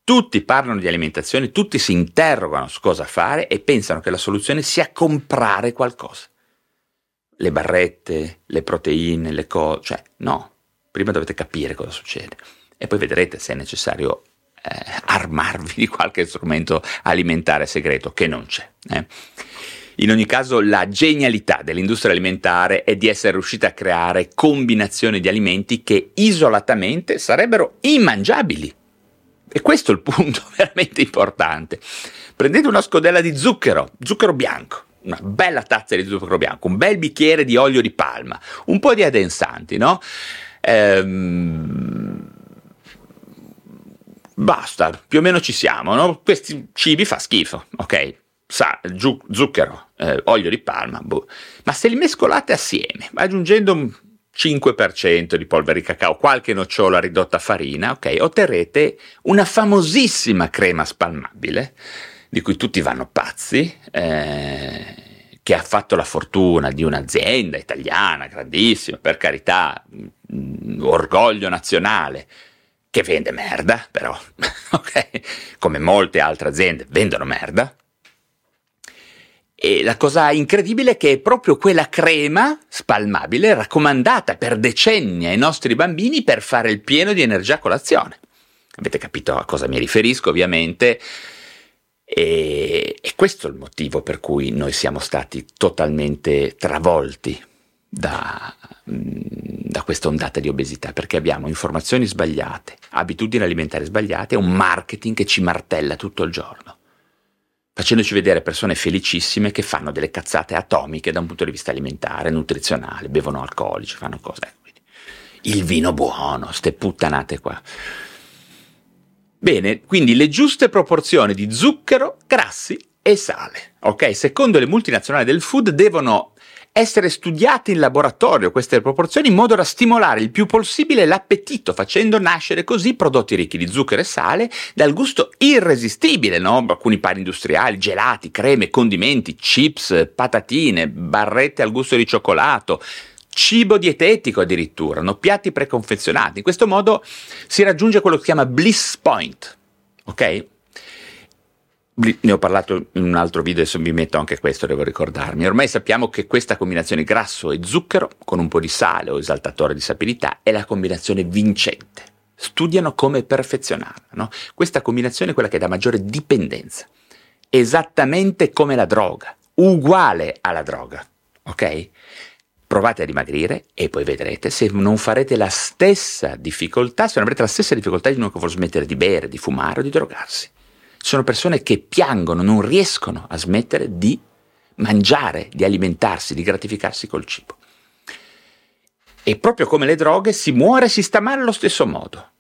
Tutti parlano di alimentazione, tutti si interrogano su cosa fare e pensano che la soluzione sia comprare qualcosa. Le barrette, le proteine, le cose, cioè no, prima dovete capire cosa succede e poi vedrete se è necessario eh, armarvi di qualche strumento alimentare segreto che non c'è. Eh. In ogni caso, la genialità dell'industria alimentare è di essere riuscita a creare combinazioni di alimenti che isolatamente sarebbero immangiabili. E questo è il punto veramente importante. Prendete una scodella di zucchero, zucchero bianco, una bella tazza di zucchero bianco, un bel bicchiere di olio di palma, un po' di adensanti, no? Ehm, basta, più o meno ci siamo, no? Questi cibi fa schifo, ok? Sa, giu, zucchero, eh, olio di palma, boh. ma se li mescolate assieme, aggiungendo un 5% di polvere di cacao, qualche nocciola ridotta a farina, ok, otterrete una famosissima crema spalmabile, di cui tutti vanno pazzi, eh, che ha fatto la fortuna di un'azienda italiana grandissima, per carità, orgoglio nazionale, che vende merda, però, ok? Come molte altre aziende vendono merda. E la cosa incredibile è che è proprio quella crema spalmabile raccomandata per decenni ai nostri bambini per fare il pieno di energia a colazione. Avete capito a cosa mi riferisco, ovviamente. E, e questo è il motivo per cui noi siamo stati totalmente travolti da, da questa ondata di obesità, perché abbiamo informazioni sbagliate, abitudini alimentari sbagliate e un marketing che ci martella tutto il giorno, facendoci vedere persone felicissime che fanno delle cazzate atomiche da un punto di vista alimentare, nutrizionale, bevono alcolici, fanno cose. Quindi, il vino buono, ste puttanate qua. Bene, quindi le giuste proporzioni di zucchero, grassi e sale. Ok, secondo le multinazionali del food devono essere studiate in laboratorio queste proporzioni in modo da stimolare il più possibile l'appetito, facendo nascere così prodotti ricchi di zucchero e sale dal gusto irresistibile, no? alcuni pani industriali, gelati, creme, condimenti, chips, patatine, barrette al gusto di cioccolato, cibo dietetico addirittura, no? piatti preconfezionati. In questo modo si raggiunge quello che si chiama bliss point, ok? Ne ho parlato in un altro video, adesso vi metto anche questo, devo ricordarmi. Ormai sappiamo che questa combinazione grasso e zucchero con un po' di sale o esaltatore di sapidità è la combinazione vincente. Studiano come perfezionarla. No? Questa combinazione è quella che dà maggiore dipendenza, esattamente come la droga, uguale alla droga. Ok? Provate a dimagrire e poi vedrete se non farete la stessa difficoltà, se non avrete la stessa difficoltà di non vuol smettere di bere, di fumare o di drogarsi sono persone che piangono, non riescono a smettere di mangiare, di alimentarsi, di gratificarsi col cibo. E proprio come le droghe si muore e si sta male allo stesso modo.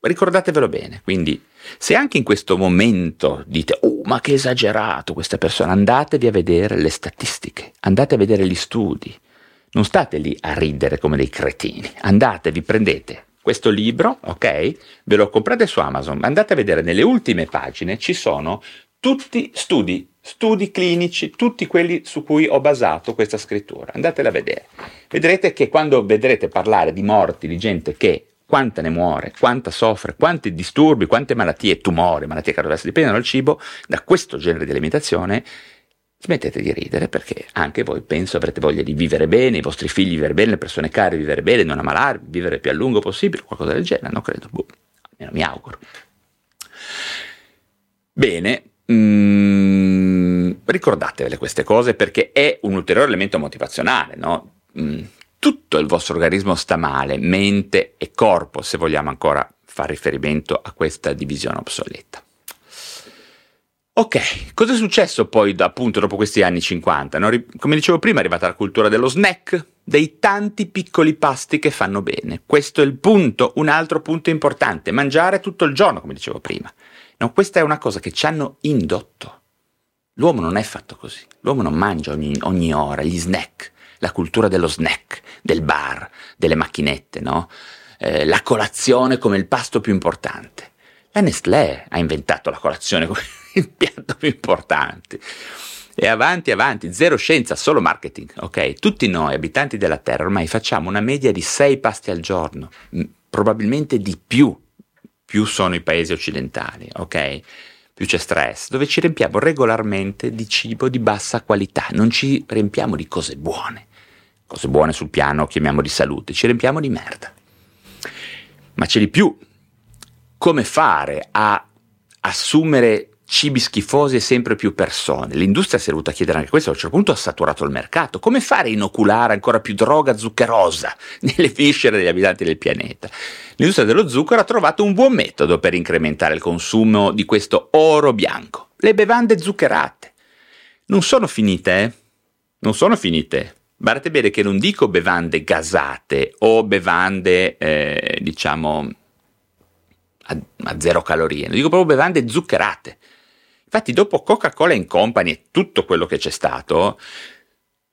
ricordatevelo bene. Quindi, se anche in questo momento dite, oh, ma che esagerato questa persona, andatevi a vedere le statistiche, andate a vedere gli studi. Non state lì a ridere come dei cretini, andatevi, prendete questo libro, ok? Ve lo comprate su Amazon, andate a vedere nelle ultime pagine ci sono tutti studi, studi clinici, tutti quelli su cui ho basato questa scrittura. Andatela a vedere. Vedrete che quando vedrete parlare di morti, di gente che quanta ne muore, quanta soffre, quanti disturbi, quante malattie, tumori, malattie cardiovascolari dipendono dal cibo, da questo genere di alimentazione, smettete di ridere perché anche voi penso avrete voglia di vivere bene, i vostri figli vivere bene, le persone care vivere bene, non ammalarvi, vivere più a lungo possibile, qualcosa del genere, non credo, boh, almeno mi auguro. Bene, mm, ricordatevele queste cose perché è un ulteriore elemento motivazionale, no? Mm, tutto il vostro organismo sta male, mente e corpo, se vogliamo ancora fare riferimento a questa divisione obsoleta. Ok, cosa è successo poi appunto dopo questi anni 50? No? Come dicevo prima è arrivata la cultura dello snack, dei tanti piccoli pasti che fanno bene. Questo è il punto, un altro punto importante, mangiare tutto il giorno, come dicevo prima. No, questa è una cosa che ci hanno indotto. L'uomo non è fatto così, l'uomo non mangia ogni, ogni ora gli snack la cultura dello snack, del bar, delle macchinette, no? Eh, la colazione come il pasto più importante. La Nestlé ha inventato la colazione come il piatto più importante. E avanti, avanti, zero scienza, solo marketing, ok? Tutti noi, abitanti della Terra, ormai facciamo una media di sei pasti al giorno, probabilmente di più, più sono i paesi occidentali, ok? Più c'è stress, dove ci riempiamo regolarmente di cibo di bassa qualità, non ci riempiamo di cose buone cose buone sul piano, chiamiamo di salute, ci riempiamo di merda. Ma c'è di più. Come fare a assumere cibi schifosi e sempre più persone? L'industria si è dovuta chiedere anche questo, a un certo punto ha saturato il mercato. Come fare a inoculare ancora più droga zuccherosa nelle viscere degli abitanti del pianeta? L'industria dello zucchero ha trovato un buon metodo per incrementare il consumo di questo oro bianco. Le bevande zuccherate. Non sono finite, eh? Non sono finite. Guardate bene che non dico bevande gasate o bevande, eh, diciamo, a, a, zero calorie, dico proprio bevande zuccherate. Infatti, dopo Coca-Cola in Company e tutto quello che c'è stato,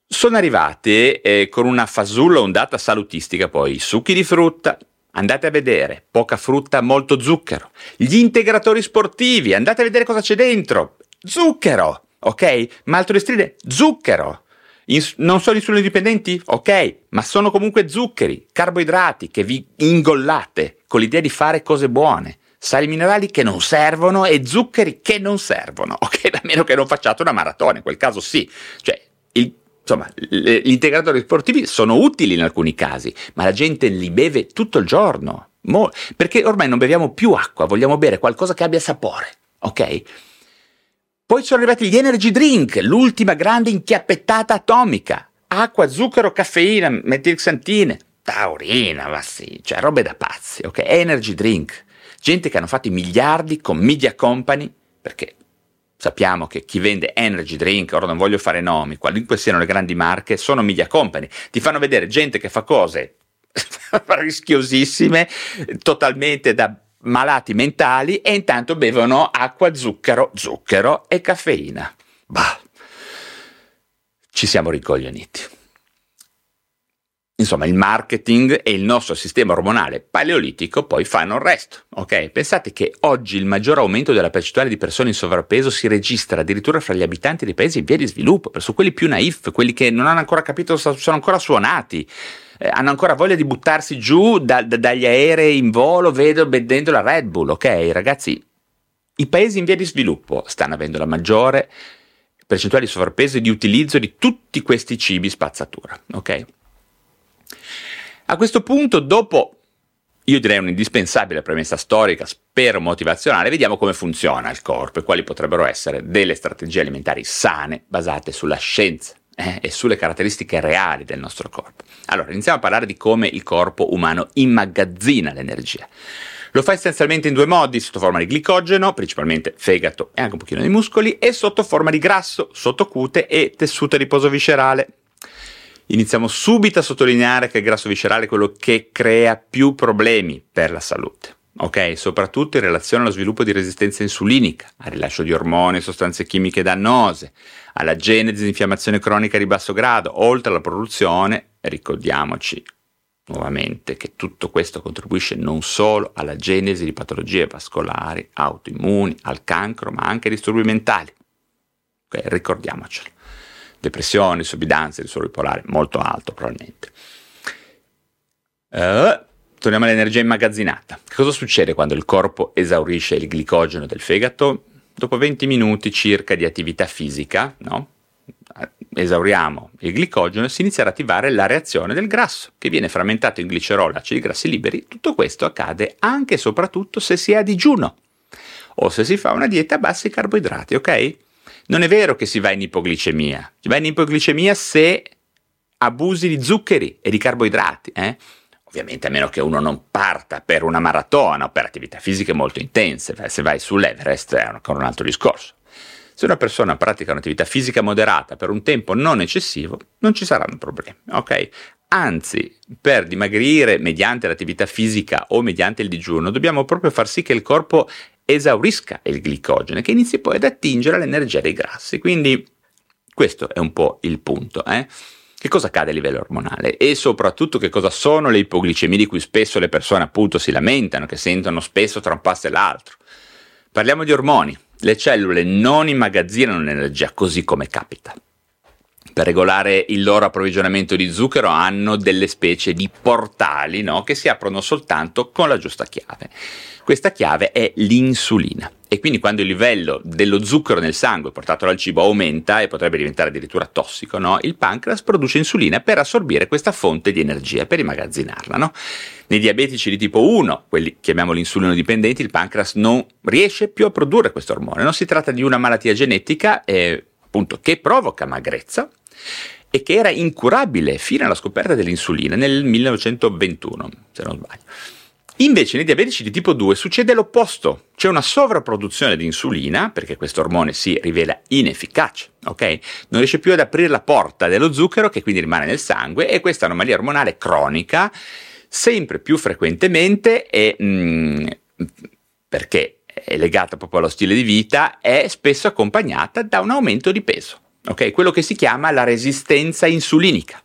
sono arrivate eh, con una fasulla ondata salutistica poi succhi di frutta, andate a vedere, poca frutta, molto zucchero. Gli integratori sportivi, andate a vedere cosa c'è dentro, zucchero, ok? Maltodestrine, zucchero. Ins- non sono insulino dipendenti? Ok, ma sono comunque zuccheri, carboidrati che vi ingollate con l'idea di fare cose buone. Sali minerali che non servono e zuccheri che non servono, ok? A meno che non facciate una maratona, in quel caso sì. Cioè, il, insomma, gli integratori sportivi sono utili in alcuni casi, ma la gente li beve tutto il giorno. Mo- perché ormai non beviamo più acqua, vogliamo bere qualcosa che abbia sapore, ok? Poi sono arrivati gli energy drink, l'ultima grande inchiappettata atomica. Acqua, zucchero, caffeina, metilxantine, taurina, ma sì, cioè robe da pazzi, ok? Energy drink. Gente che hanno fatto i miliardi con media company, perché sappiamo che chi vende energy drink, ora non voglio fare nomi, qualunque siano le grandi marche, sono media company. Ti fanno vedere gente che fa cose rischiosissime, totalmente da malati mentali e intanto bevono acqua, zucchero, zucchero e caffeina. Bah, ci siamo ricoglioniti. Insomma, il marketing e il nostro sistema ormonale paleolitico poi fanno il resto, ok? Pensate che oggi il maggior aumento della percentuale di persone in sovrappeso si registra addirittura fra gli abitanti dei paesi in via di sviluppo, su quelli più naif, quelli che non hanno ancora capito, sono ancora suonati eh, hanno ancora voglia di buttarsi giù da, da, dagli aerei in volo vedo, vedendo la Red Bull, ok? Ragazzi, i paesi in via di sviluppo stanno avendo la maggiore percentuale di sovrappeso e di utilizzo di tutti questi cibi spazzatura, ok? A questo punto, dopo io direi un'indispensabile premessa storica, spero motivazionale, vediamo come funziona il corpo e quali potrebbero essere delle strategie alimentari sane basate sulla scienza eh, e sulle caratteristiche reali del nostro corpo. Allora, iniziamo a parlare di come il corpo umano immagazzina l'energia. Lo fa essenzialmente in due modi, sotto forma di glicogeno, principalmente fegato e anche un pochino di muscoli, e sotto forma di grasso, sottocute e tessuto adiposo viscerale. Iniziamo subito a sottolineare che il grasso viscerale è quello che crea più problemi per la salute. ok? Soprattutto in relazione allo sviluppo di resistenza insulinica, al rilascio di ormoni e sostanze chimiche dannose, alla genesi di infiammazione cronica di basso grado, oltre alla produzione, ricordiamoci nuovamente che tutto questo contribuisce non solo alla genesi di patologie vascolari, autoimmuni, al cancro, ma anche a disturbi mentali. Okay, ricordiamocelo. Depressione, subbidanze, disturbi bipolare, molto alto probabilmente. Uh, torniamo all'energia immagazzinata. Cosa succede quando il corpo esaurisce il glicogeno del fegato? Dopo 20 minuti circa di attività fisica, no? esauriamo il glicogeno e si inizia ad attivare la reazione del grasso, che viene frammentato in glicerolo e acidi grassi liberi. Tutto questo accade anche e soprattutto se si è a digiuno o se si fa una dieta a bassi carboidrati, ok? Non è vero che si va in ipoglicemia, si va in ipoglicemia se abusi di zuccheri e di carboidrati, eh? Ovviamente a meno che uno non parta per una maratona o per attività fisiche molto intense, se vai sull'Everest è ancora un altro discorso. Se una persona pratica un'attività fisica moderata per un tempo non eccessivo, non ci saranno problemi, ok? Anzi, per dimagrire mediante l'attività fisica o mediante il digiuno, dobbiamo proprio far sì che il corpo esaurisca il glicogeno, che inizi poi ad attingere l'energia dei grassi. Quindi questo è un po' il punto. Eh? Che cosa accade a livello ormonale e soprattutto che cosa sono le ipoglicemie di cui spesso le persone appunto si lamentano, che sentono spesso tra un passo e l'altro. Parliamo di ormoni. Le cellule non immagazzinano l'energia così come capita. Per regolare il loro approvvigionamento di zucchero hanno delle specie di portali no? che si aprono soltanto con la giusta chiave. Questa chiave è l'insulina e quindi quando il livello dello zucchero nel sangue portato dal cibo aumenta e potrebbe diventare addirittura tossico, no? il pancreas produce insulina per assorbire questa fonte di energia, per immagazzinarla. No? Nei diabetici di tipo 1, quelli chiamiamoli insulino dipendenti, il pancreas non riesce più a produrre questo ormone. Non si tratta di una malattia genetica eh, che provoca magrezza e che era incurabile fino alla scoperta dell'insulina nel 1921, se non sbaglio. Invece nei diabetici di tipo 2 succede l'opposto, c'è una sovrapproduzione di insulina, perché questo ormone si rivela inefficace, ok? Non riesce più ad aprire la porta dello zucchero che quindi rimane nel sangue e questa anomalia ormonale cronica sempre più frequentemente e mm, perché è legata proprio allo stile di vita, è spesso accompagnata da un aumento di peso, ok? Quello che si chiama la resistenza insulinica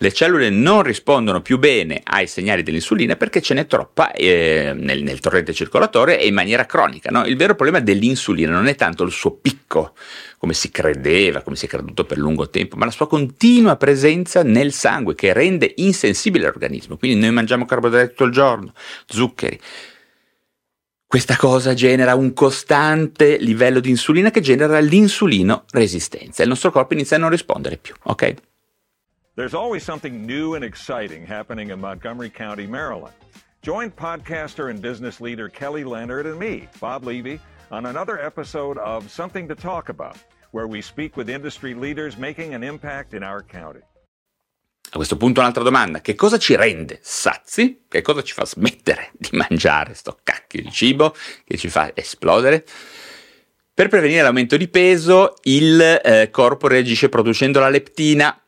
le cellule non rispondono più bene ai segnali dell'insulina perché ce n'è troppa eh, nel, nel, torrente circolatore e in maniera cronica. No? Il vero problema dell'insulina non è tanto il suo picco, come si credeva, come si è creduto per lungo tempo, ma la sua continua presenza nel sangue che rende insensibile l'organismo. Quindi noi mangiamo carboidrati tutto il giorno, zuccheri. Questa cosa genera un costante livello di insulina che genera l'insulino resistenza. Il nostro corpo inizia a non rispondere più, ok? There's always something new and exciting happening in Montgomery County, Maryland. Join podcaster and business leader Kelly Leonard and me, Bob Levy, on another episode of Something to Talk About, where we speak with industry leaders making an impact in our county. A questo punto un'altra domanda, che cosa ci rende sazi? Che cosa ci fa smettere di mangiare sto cacchio di cibo che ci fa esplodere? Per prevenire l'aumento di peso, il eh, corpo reagisce producendo la leptina,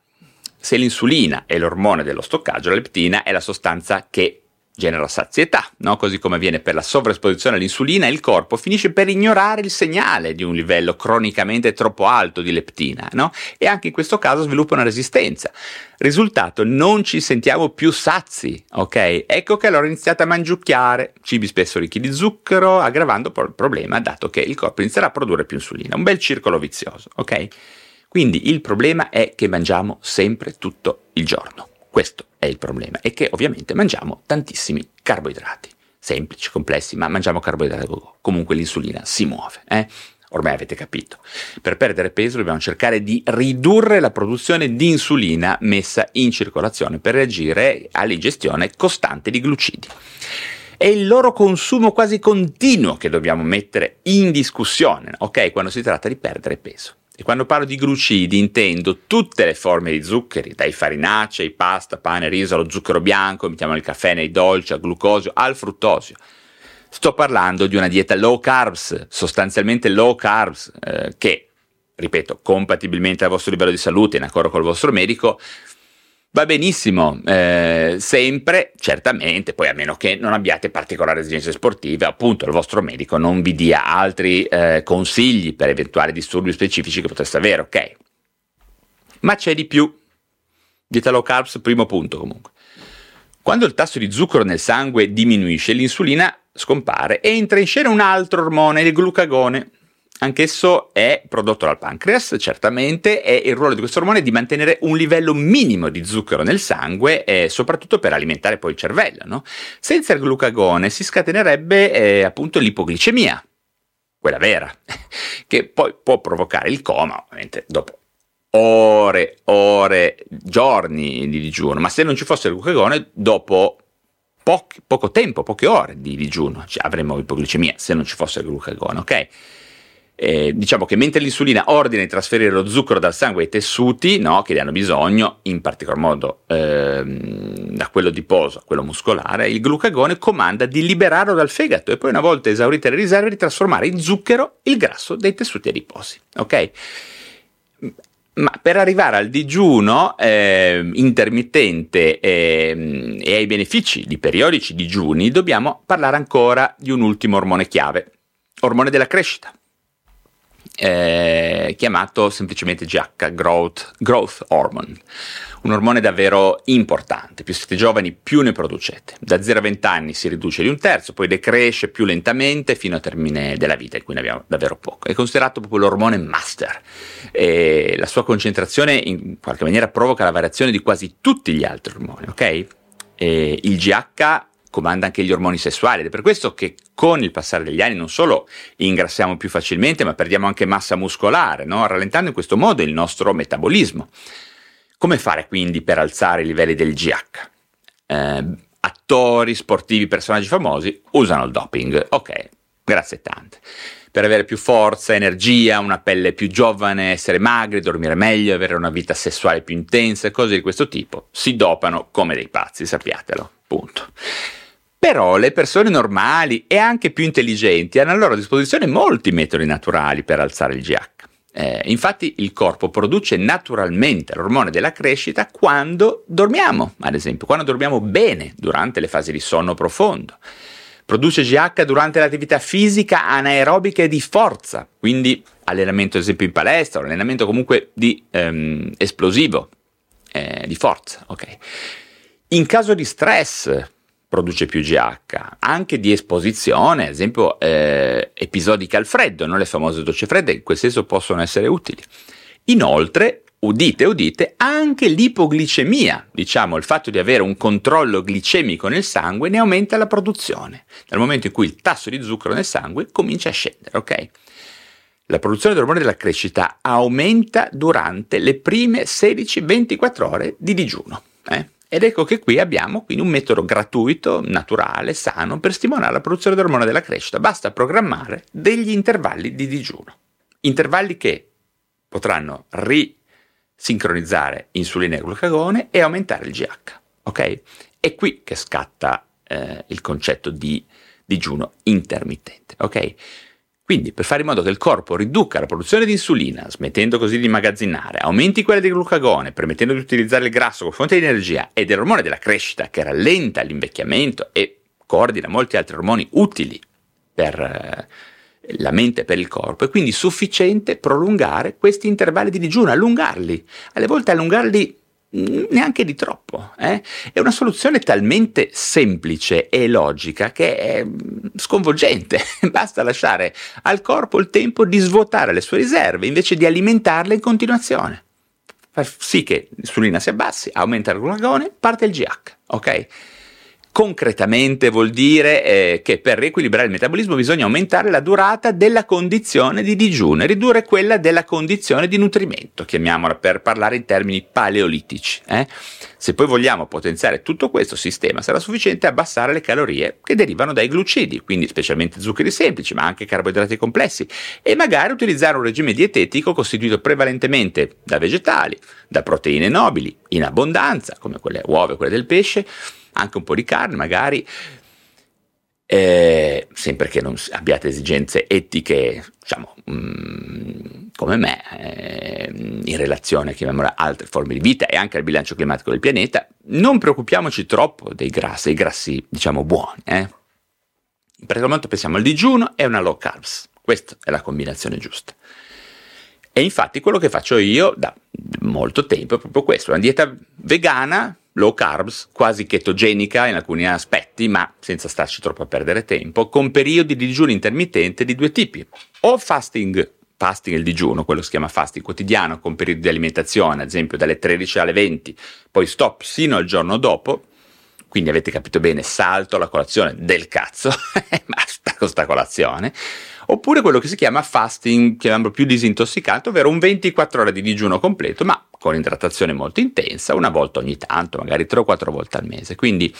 se l'insulina è l'ormone dello stoccaggio, la leptina è la sostanza che genera sazietà, no? così come avviene per la sovraesposizione all'insulina, il corpo finisce per ignorare il segnale di un livello cronicamente troppo alto di leptina no? e anche in questo caso sviluppa una resistenza. Risultato, non ci sentiamo più sazi, ok? Ecco che allora iniziate a mangiucchiare cibi spesso ricchi di zucchero, aggravando il problema dato che il corpo inizierà a produrre più insulina, un bel circolo vizioso, ok? Quindi il problema è che mangiamo sempre tutto il giorno. Questo è il problema e che ovviamente mangiamo tantissimi carboidrati. Semplici, complessi, ma mangiamo carboidrati. Comunque l'insulina si muove. Eh? Ormai avete capito. Per perdere peso dobbiamo cercare di ridurre la produzione di insulina messa in circolazione per reagire all'ingestione costante di glucidi. È il loro consumo quasi continuo che dobbiamo mettere in discussione, ok? Quando si tratta di perdere peso. E quando parlo di glucidi intendo tutte le forme di zuccheri, dai farinacei, pasta, pane, riso, allo zucchero bianco, mettiamo il caffè nei dolci, al glucosio, al fruttosio. Sto parlando di una dieta low carbs, sostanzialmente low carbs, eh, che, ripeto, compatibilmente al vostro livello di salute, in accordo col vostro medico, Va benissimo, eh, sempre, certamente, poi a meno che non abbiate particolari esigenze sportive, appunto il vostro medico non vi dia altri eh, consigli per eventuali disturbi specifici che potreste avere, ok? Ma c'è di più. Dieta low carbs, primo punto comunque. Quando il tasso di zucchero nel sangue diminuisce, l'insulina scompare e entra in scena un altro ormone, il glucagone. Anch'esso è prodotto dal pancreas, certamente, e il ruolo di questo ormone è di mantenere un livello minimo di zucchero nel sangue, eh, soprattutto per alimentare poi il cervello. No? Senza il glucagone si scatenerebbe eh, appunto l'ipoglicemia, quella vera, che poi può provocare il coma, ovviamente dopo ore, ore, giorni di digiuno, ma se non ci fosse il glucagone, dopo pochi, poco tempo, poche ore di digiuno, cioè avremmo ipoglicemia se non ci fosse il glucagone, ok? Eh, diciamo che mentre l'insulina ordina di trasferire lo zucchero dal sangue ai tessuti no, che ne hanno bisogno, in particolar modo ehm, da quello adiposo a quello muscolare, il glucagone comanda di liberarlo dal fegato e poi una volta esaurite le riserve di trasformare in zucchero il grasso dei tessuti adiposi. Ok? Ma per arrivare al digiuno eh, intermittente eh, e ai benefici di periodici digiuni dobbiamo parlare ancora di un ultimo ormone chiave, ormone della crescita eh, chiamato semplicemente GH, Growth, Growth Hormone, un ormone davvero importante, più siete giovani più ne producete, da 0 a 20 anni si riduce di un terzo, poi decresce più lentamente fino a termine della vita, in cui ne abbiamo davvero poco, è considerato proprio l'ormone master, e la sua concentrazione in qualche maniera provoca la variazione di quasi tutti gli altri ormoni, ok? E il GH comanda anche gli ormoni sessuali ed è per questo che con il passare degli anni non solo ingrassiamo più facilmente, ma perdiamo anche massa muscolare, no? rallentando in questo modo il nostro metabolismo. Come fare quindi per alzare i livelli del GH? Eh, attori, sportivi, personaggi famosi usano il doping. Ok, grazie tante. Per avere più forza, energia, una pelle più giovane, essere magri, dormire meglio, avere una vita sessuale più intensa e cose di questo tipo, si dopano come dei pazzi, sappiatelo. Punto. Però le persone normali e anche più intelligenti hanno a loro disposizione molti metodi naturali per alzare il GH. Eh, infatti il corpo produce naturalmente l'ormone della crescita quando dormiamo, ad esempio, quando dormiamo bene durante le fasi di sonno profondo. Produce GH durante l'attività fisica anaerobica e di forza, quindi allenamento ad esempio in palestra, allenamento comunque di ehm, esplosivo, eh, di forza. Okay. In caso di stress produce più GH, anche di esposizione, ad esempio eh, episodiche al freddo, non le famose docce fredde, in quel senso possono essere utili. Inoltre, udite, udite, anche l'ipoglicemia, diciamo il fatto di avere un controllo glicemico nel sangue ne aumenta la produzione, nel momento in cui il tasso di zucchero nel sangue comincia a scendere, ok? La produzione dell'ormone della crescita aumenta durante le prime 16-24 ore di digiuno. Eh? Ed ecco che qui abbiamo quindi un metodo gratuito, naturale, sano per stimolare la produzione dell'ormone della crescita. Basta programmare degli intervalli di digiuno. Intervalli che potranno risincronizzare insulina e glucagone e aumentare il GH. Ok? È qui che scatta eh, il concetto di digiuno intermittente. Ok? Quindi per fare in modo che il corpo riduca la produzione di insulina, smettendo così di immagazzinare, aumenti quella di glucagone, permettendo di utilizzare il grasso come fonte di energia e dell'ormone della crescita che rallenta l'invecchiamento e coordina molti altri ormoni utili per eh, la mente e per il corpo, è quindi sufficiente prolungare questi intervalli di digiuno, allungarli, alle volte allungarli neanche di troppo. Eh? È una soluzione talmente semplice e logica che è sconvolgente. Basta lasciare al corpo il tempo di svuotare le sue riserve invece di alimentarle in continuazione. Far sì che l'insulina si abbassi, aumenta il glucagone, parte il GH. Ok? Concretamente vuol dire eh, che per riequilibrare il metabolismo bisogna aumentare la durata della condizione di digiuno e ridurre quella della condizione di nutrimento, chiamiamola per parlare in termini paleolitici. Eh? Se poi vogliamo potenziare tutto questo sistema sarà sufficiente abbassare le calorie che derivano dai glucidi, quindi specialmente zuccheri semplici, ma anche carboidrati complessi, e magari utilizzare un regime dietetico costituito prevalentemente da vegetali, da proteine nobili, in abbondanza, come quelle uova e quelle del pesce, anche un po' di carne magari, eh, sempre che non abbiate esigenze etiche, diciamo, mm, come me, eh, in relazione a altre forme di vita e anche al bilancio climatico del pianeta, non preoccupiamoci troppo dei grassi, dei grassi, diciamo, buoni. Eh. In questo momento pensiamo al digiuno e una low carbs. Questa è la combinazione giusta. E infatti quello che faccio io da molto tempo è proprio questo, una dieta vegana low carbs, quasi chetogenica in alcuni aspetti, ma senza starci troppo a perdere tempo, con periodi di digiuno intermittente di due tipi. O fasting, fasting il digiuno, quello si chiama fasting quotidiano, con periodi di alimentazione, ad esempio dalle 13 alle 20, poi stop sino al giorno dopo, quindi avete capito bene, salto la colazione del cazzo, basta con sta colazione, oppure quello che si chiama fasting, chiamiamolo più disintossicato, ovvero un 24 ore di digiuno completo, ma con idratazione molto intensa, una volta ogni tanto, magari 3 o 4 volte al mese. Quindi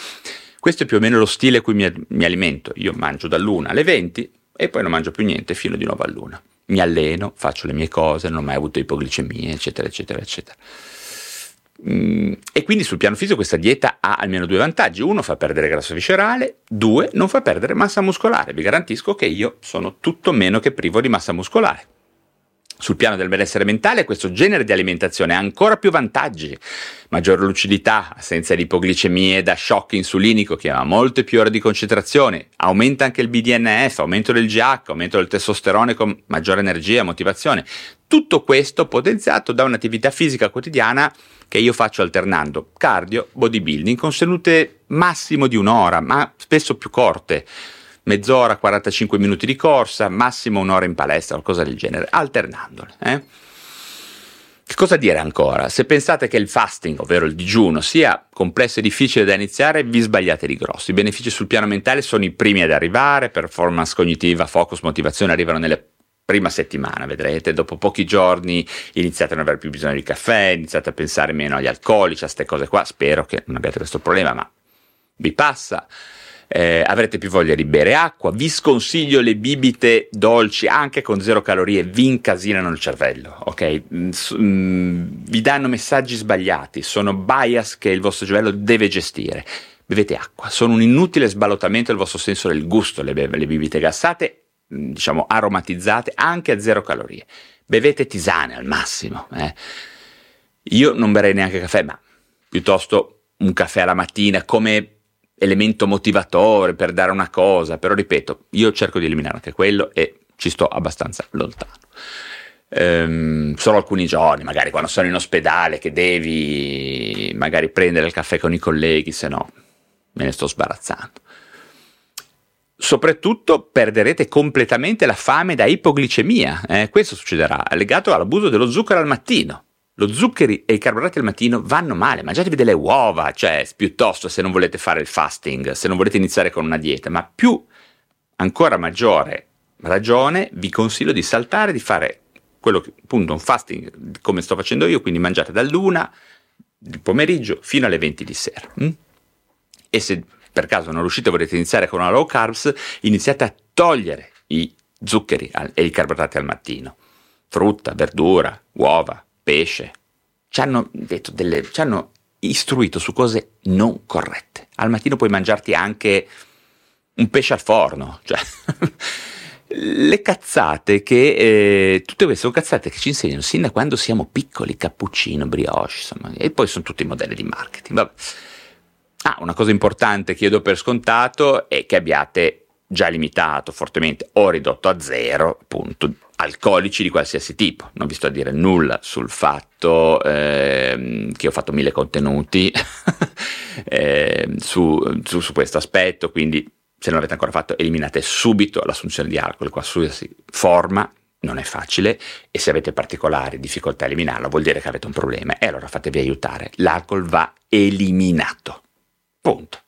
questo è più o meno lo stile a cui mi, mi alimento. Io mangio dall'1 alle 20 e poi non mangio più niente fino di nuovo all'una. Mi alleno, faccio le mie cose, non ho mai avuto ipoglicemie, eccetera, eccetera, eccetera. Mm, e quindi sul piano fisico questa dieta ha almeno due vantaggi. Uno, fa perdere grasso viscerale, due, non fa perdere massa muscolare. Vi garantisco che io sono tutto meno che privo di massa muscolare. Sul piano del benessere mentale questo genere di alimentazione ha ancora più vantaggi, maggiore lucidità, assenza di ipoglicemie da shock insulinico che ha molte più ore di concentrazione, aumenta anche il BDNF, aumento del GH, aumento del testosterone con maggiore energia e motivazione. Tutto questo potenziato da un'attività fisica quotidiana che io faccio alternando cardio, bodybuilding con sedute massimo di un'ora, ma spesso più corte mezz'ora, 45 minuti di corsa, massimo un'ora in palestra, qualcosa del genere, alternandole. Eh? Che cosa dire ancora? Se pensate che il fasting, ovvero il digiuno, sia complesso e difficile da iniziare, vi sbagliate di grosso. I benefici sul piano mentale sono i primi ad arrivare, performance cognitiva, focus, motivazione arrivano nelle prima settimana, vedrete, dopo pochi giorni iniziate a non avere più bisogno di caffè, iniziate a pensare meno agli alcolici, a queste cose qua, spero che non abbiate questo problema, ma vi passa. Eh, avrete più voglia di bere acqua, vi sconsiglio le bibite dolci anche con zero calorie, vi incasinano il cervello, ok? Mm, mm, vi danno messaggi sbagliati, sono bias che il vostro cervello deve gestire. Bevete acqua, sono un inutile sballottamento del vostro senso del gusto le, le bibite gassate, diciamo aromatizzate anche a zero calorie. Bevete tisane al massimo. Eh. Io non berrei neanche caffè, ma piuttosto un caffè alla mattina come elemento motivatore per dare una cosa, però ripeto, io cerco di eliminare anche quello e ci sto abbastanza lontano. Ehm, solo alcuni giorni, magari quando sono in ospedale, che devi magari prendere il caffè con i colleghi, se no me ne sto sbarazzando. Soprattutto perderete completamente la fame da ipoglicemia, eh? questo succederà, legato all'abuso dello zucchero al mattino. Lo zuccheri e i carboidrati al mattino vanno male, mangiatevi delle uova, cioè piuttosto se non volete fare il fasting, se non volete iniziare con una dieta, ma più ancora maggiore ragione vi consiglio di saltare, di fare quello che appunto un fasting come sto facendo io, quindi mangiate dall'una di pomeriggio fino alle 20 di sera. Mm? E se per caso non riuscite e volete iniziare con una low carbs, iniziate a togliere i zuccheri e i carboidrati al mattino. Frutta, verdura, uova, pesce. Ci hanno, detto delle, ci hanno istruito su cose non corrette. Al mattino puoi mangiarti anche un pesce al forno, cioè le cazzate che eh, tutte queste sono cazzate che ci insegnano sin da quando siamo piccoli, cappuccino, brioche, insomma, e poi sono tutti modelli di marketing. Vabbè. Ah, una cosa importante che io do per scontato è che abbiate già limitato fortemente o ridotto a zero, appunto, alcolici di qualsiasi tipo. Non vi sto a dire nulla sul fatto eh, che ho fatto mille contenuti eh, su, su, su, questo aspetto, quindi se non l'avete ancora fatto eliminate subito l'assunzione di alcol qualsiasi forma. Non è facile e se avete particolari difficoltà a eliminarlo vuol dire che avete un problema e allora fatevi aiutare. L'alcol va eliminato. Punto.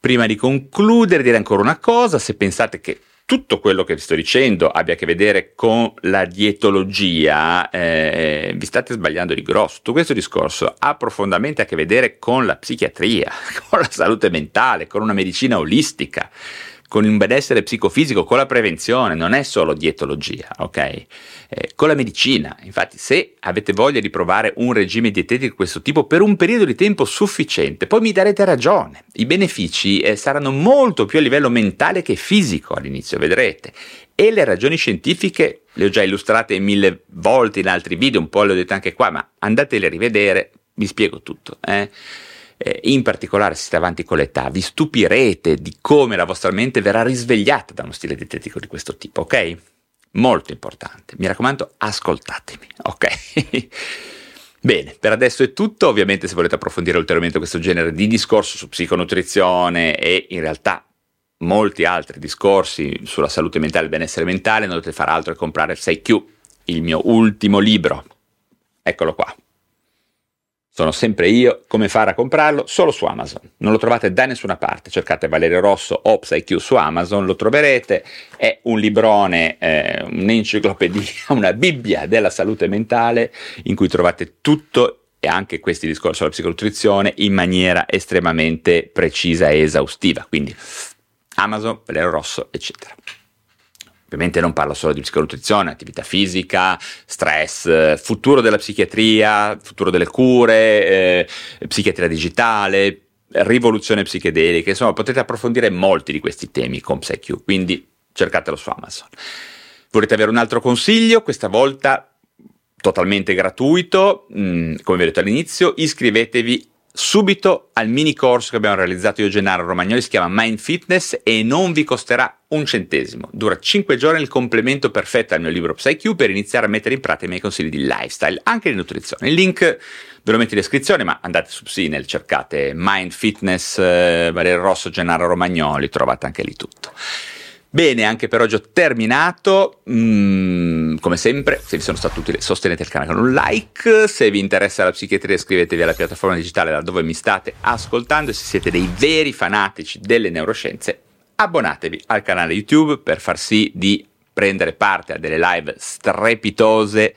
Prima di concludere dire ancora una cosa, se pensate che tutto quello che vi sto dicendo abbia a che vedere con la dietologia, eh, vi state sbagliando di grosso. Tutto questo discorso ha profondamente a che vedere con la psichiatria, con la salute mentale, con una medicina olistica, con il benessere psicofisico, con la prevenzione, non è solo dietologia, ok? Eh, con la medicina. Infatti, se avete voglia di provare un regime dietetico di questo tipo per un periodo di tempo sufficiente, poi mi darete ragione. I benefici eh, saranno molto più a livello mentale che fisico all'inizio, vedrete. E le ragioni scientifiche le ho già illustrate mille volte in altri video, un po' le ho dette anche qua, ma andatele a rivedere, vi spiego tutto. Eh? Eh, in particolare se siete avanti con l'età, vi stupirete di come la vostra mente verrà risvegliata da uno stile dietetico di questo tipo, ok? Molto importante. Mi raccomando, ascoltatemi, ok? Bene, per adesso è tutto. Ovviamente, se volete approfondire ulteriormente questo genere di discorso su psiconutrizione e in realtà molti altri discorsi sulla salute mentale e il benessere mentale, non dovete fare altro che comprare 6Q, il mio ultimo libro. Eccolo qua. Sono sempre io, come fare a comprarlo? Solo su Amazon. Non lo trovate da nessuna parte. Cercate Valerio Rosso o PsyQ su Amazon, lo troverete. È un librone, eh, un'enciclopedia, una Bibbia della salute mentale in cui trovate tutto e anche questi discorsi sulla psiconutrizione in maniera estremamente precisa e esaustiva. Quindi Amazon, Valerio Rosso, eccetera. Ovviamente non parlo solo di psiconutrizione, attività fisica, stress, futuro della psichiatria, futuro delle cure, eh, psichiatria digitale, rivoluzione psichedelica, insomma potete approfondire molti di questi temi con PsyQ, quindi cercatelo su Amazon. Volete avere un altro consiglio? Questa volta totalmente gratuito, mh, mm, come vi ho detto all'inizio, iscrivetevi subito al mini corso che abbiamo realizzato io e Gennaro Romagnoli, si chiama Mind Fitness e non vi costerà un centesimo. Dura 5 giorni il complemento perfetto al mio libro PsyQ per iniziare a mettere in pratica i miei consigli di lifestyle, anche di nutrizione. Il link ve lo metto in descrizione, ma andate su Psinel, cercate Mind Fitness, eh, Valerio Rosso, Gennaro Romagnoli, trovate anche lì tutto. Bene, anche per oggi ho terminato. Mm, come sempre, se vi sono stati utili, sostenete il canale con un like. Se vi interessa la psichiatria, iscrivetevi alla piattaforma digitale da dove mi state ascoltando. E se siete dei veri fanatici delle neuroscienze, abbonatevi al canale YouTube per far sì di prendere parte a delle live strepitose.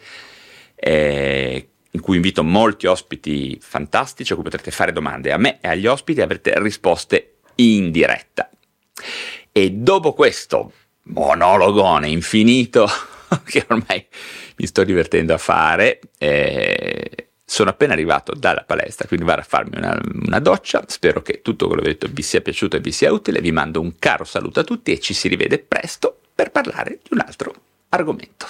Eh, in cui invito molti ospiti fantastici a cui potrete fare domande a me e agli ospiti e avrete risposte in diretta. E dopo questo monologone infinito che ormai mi sto divertendo a fare, eh, sono appena arrivato dalla palestra, quindi vado a farmi una, una doccia. Spero che tutto quello che ho detto vi sia piaciuto e vi sia utile. Vi mando un caro saluto a tutti e ci si rivede presto per parlare di un altro argomento.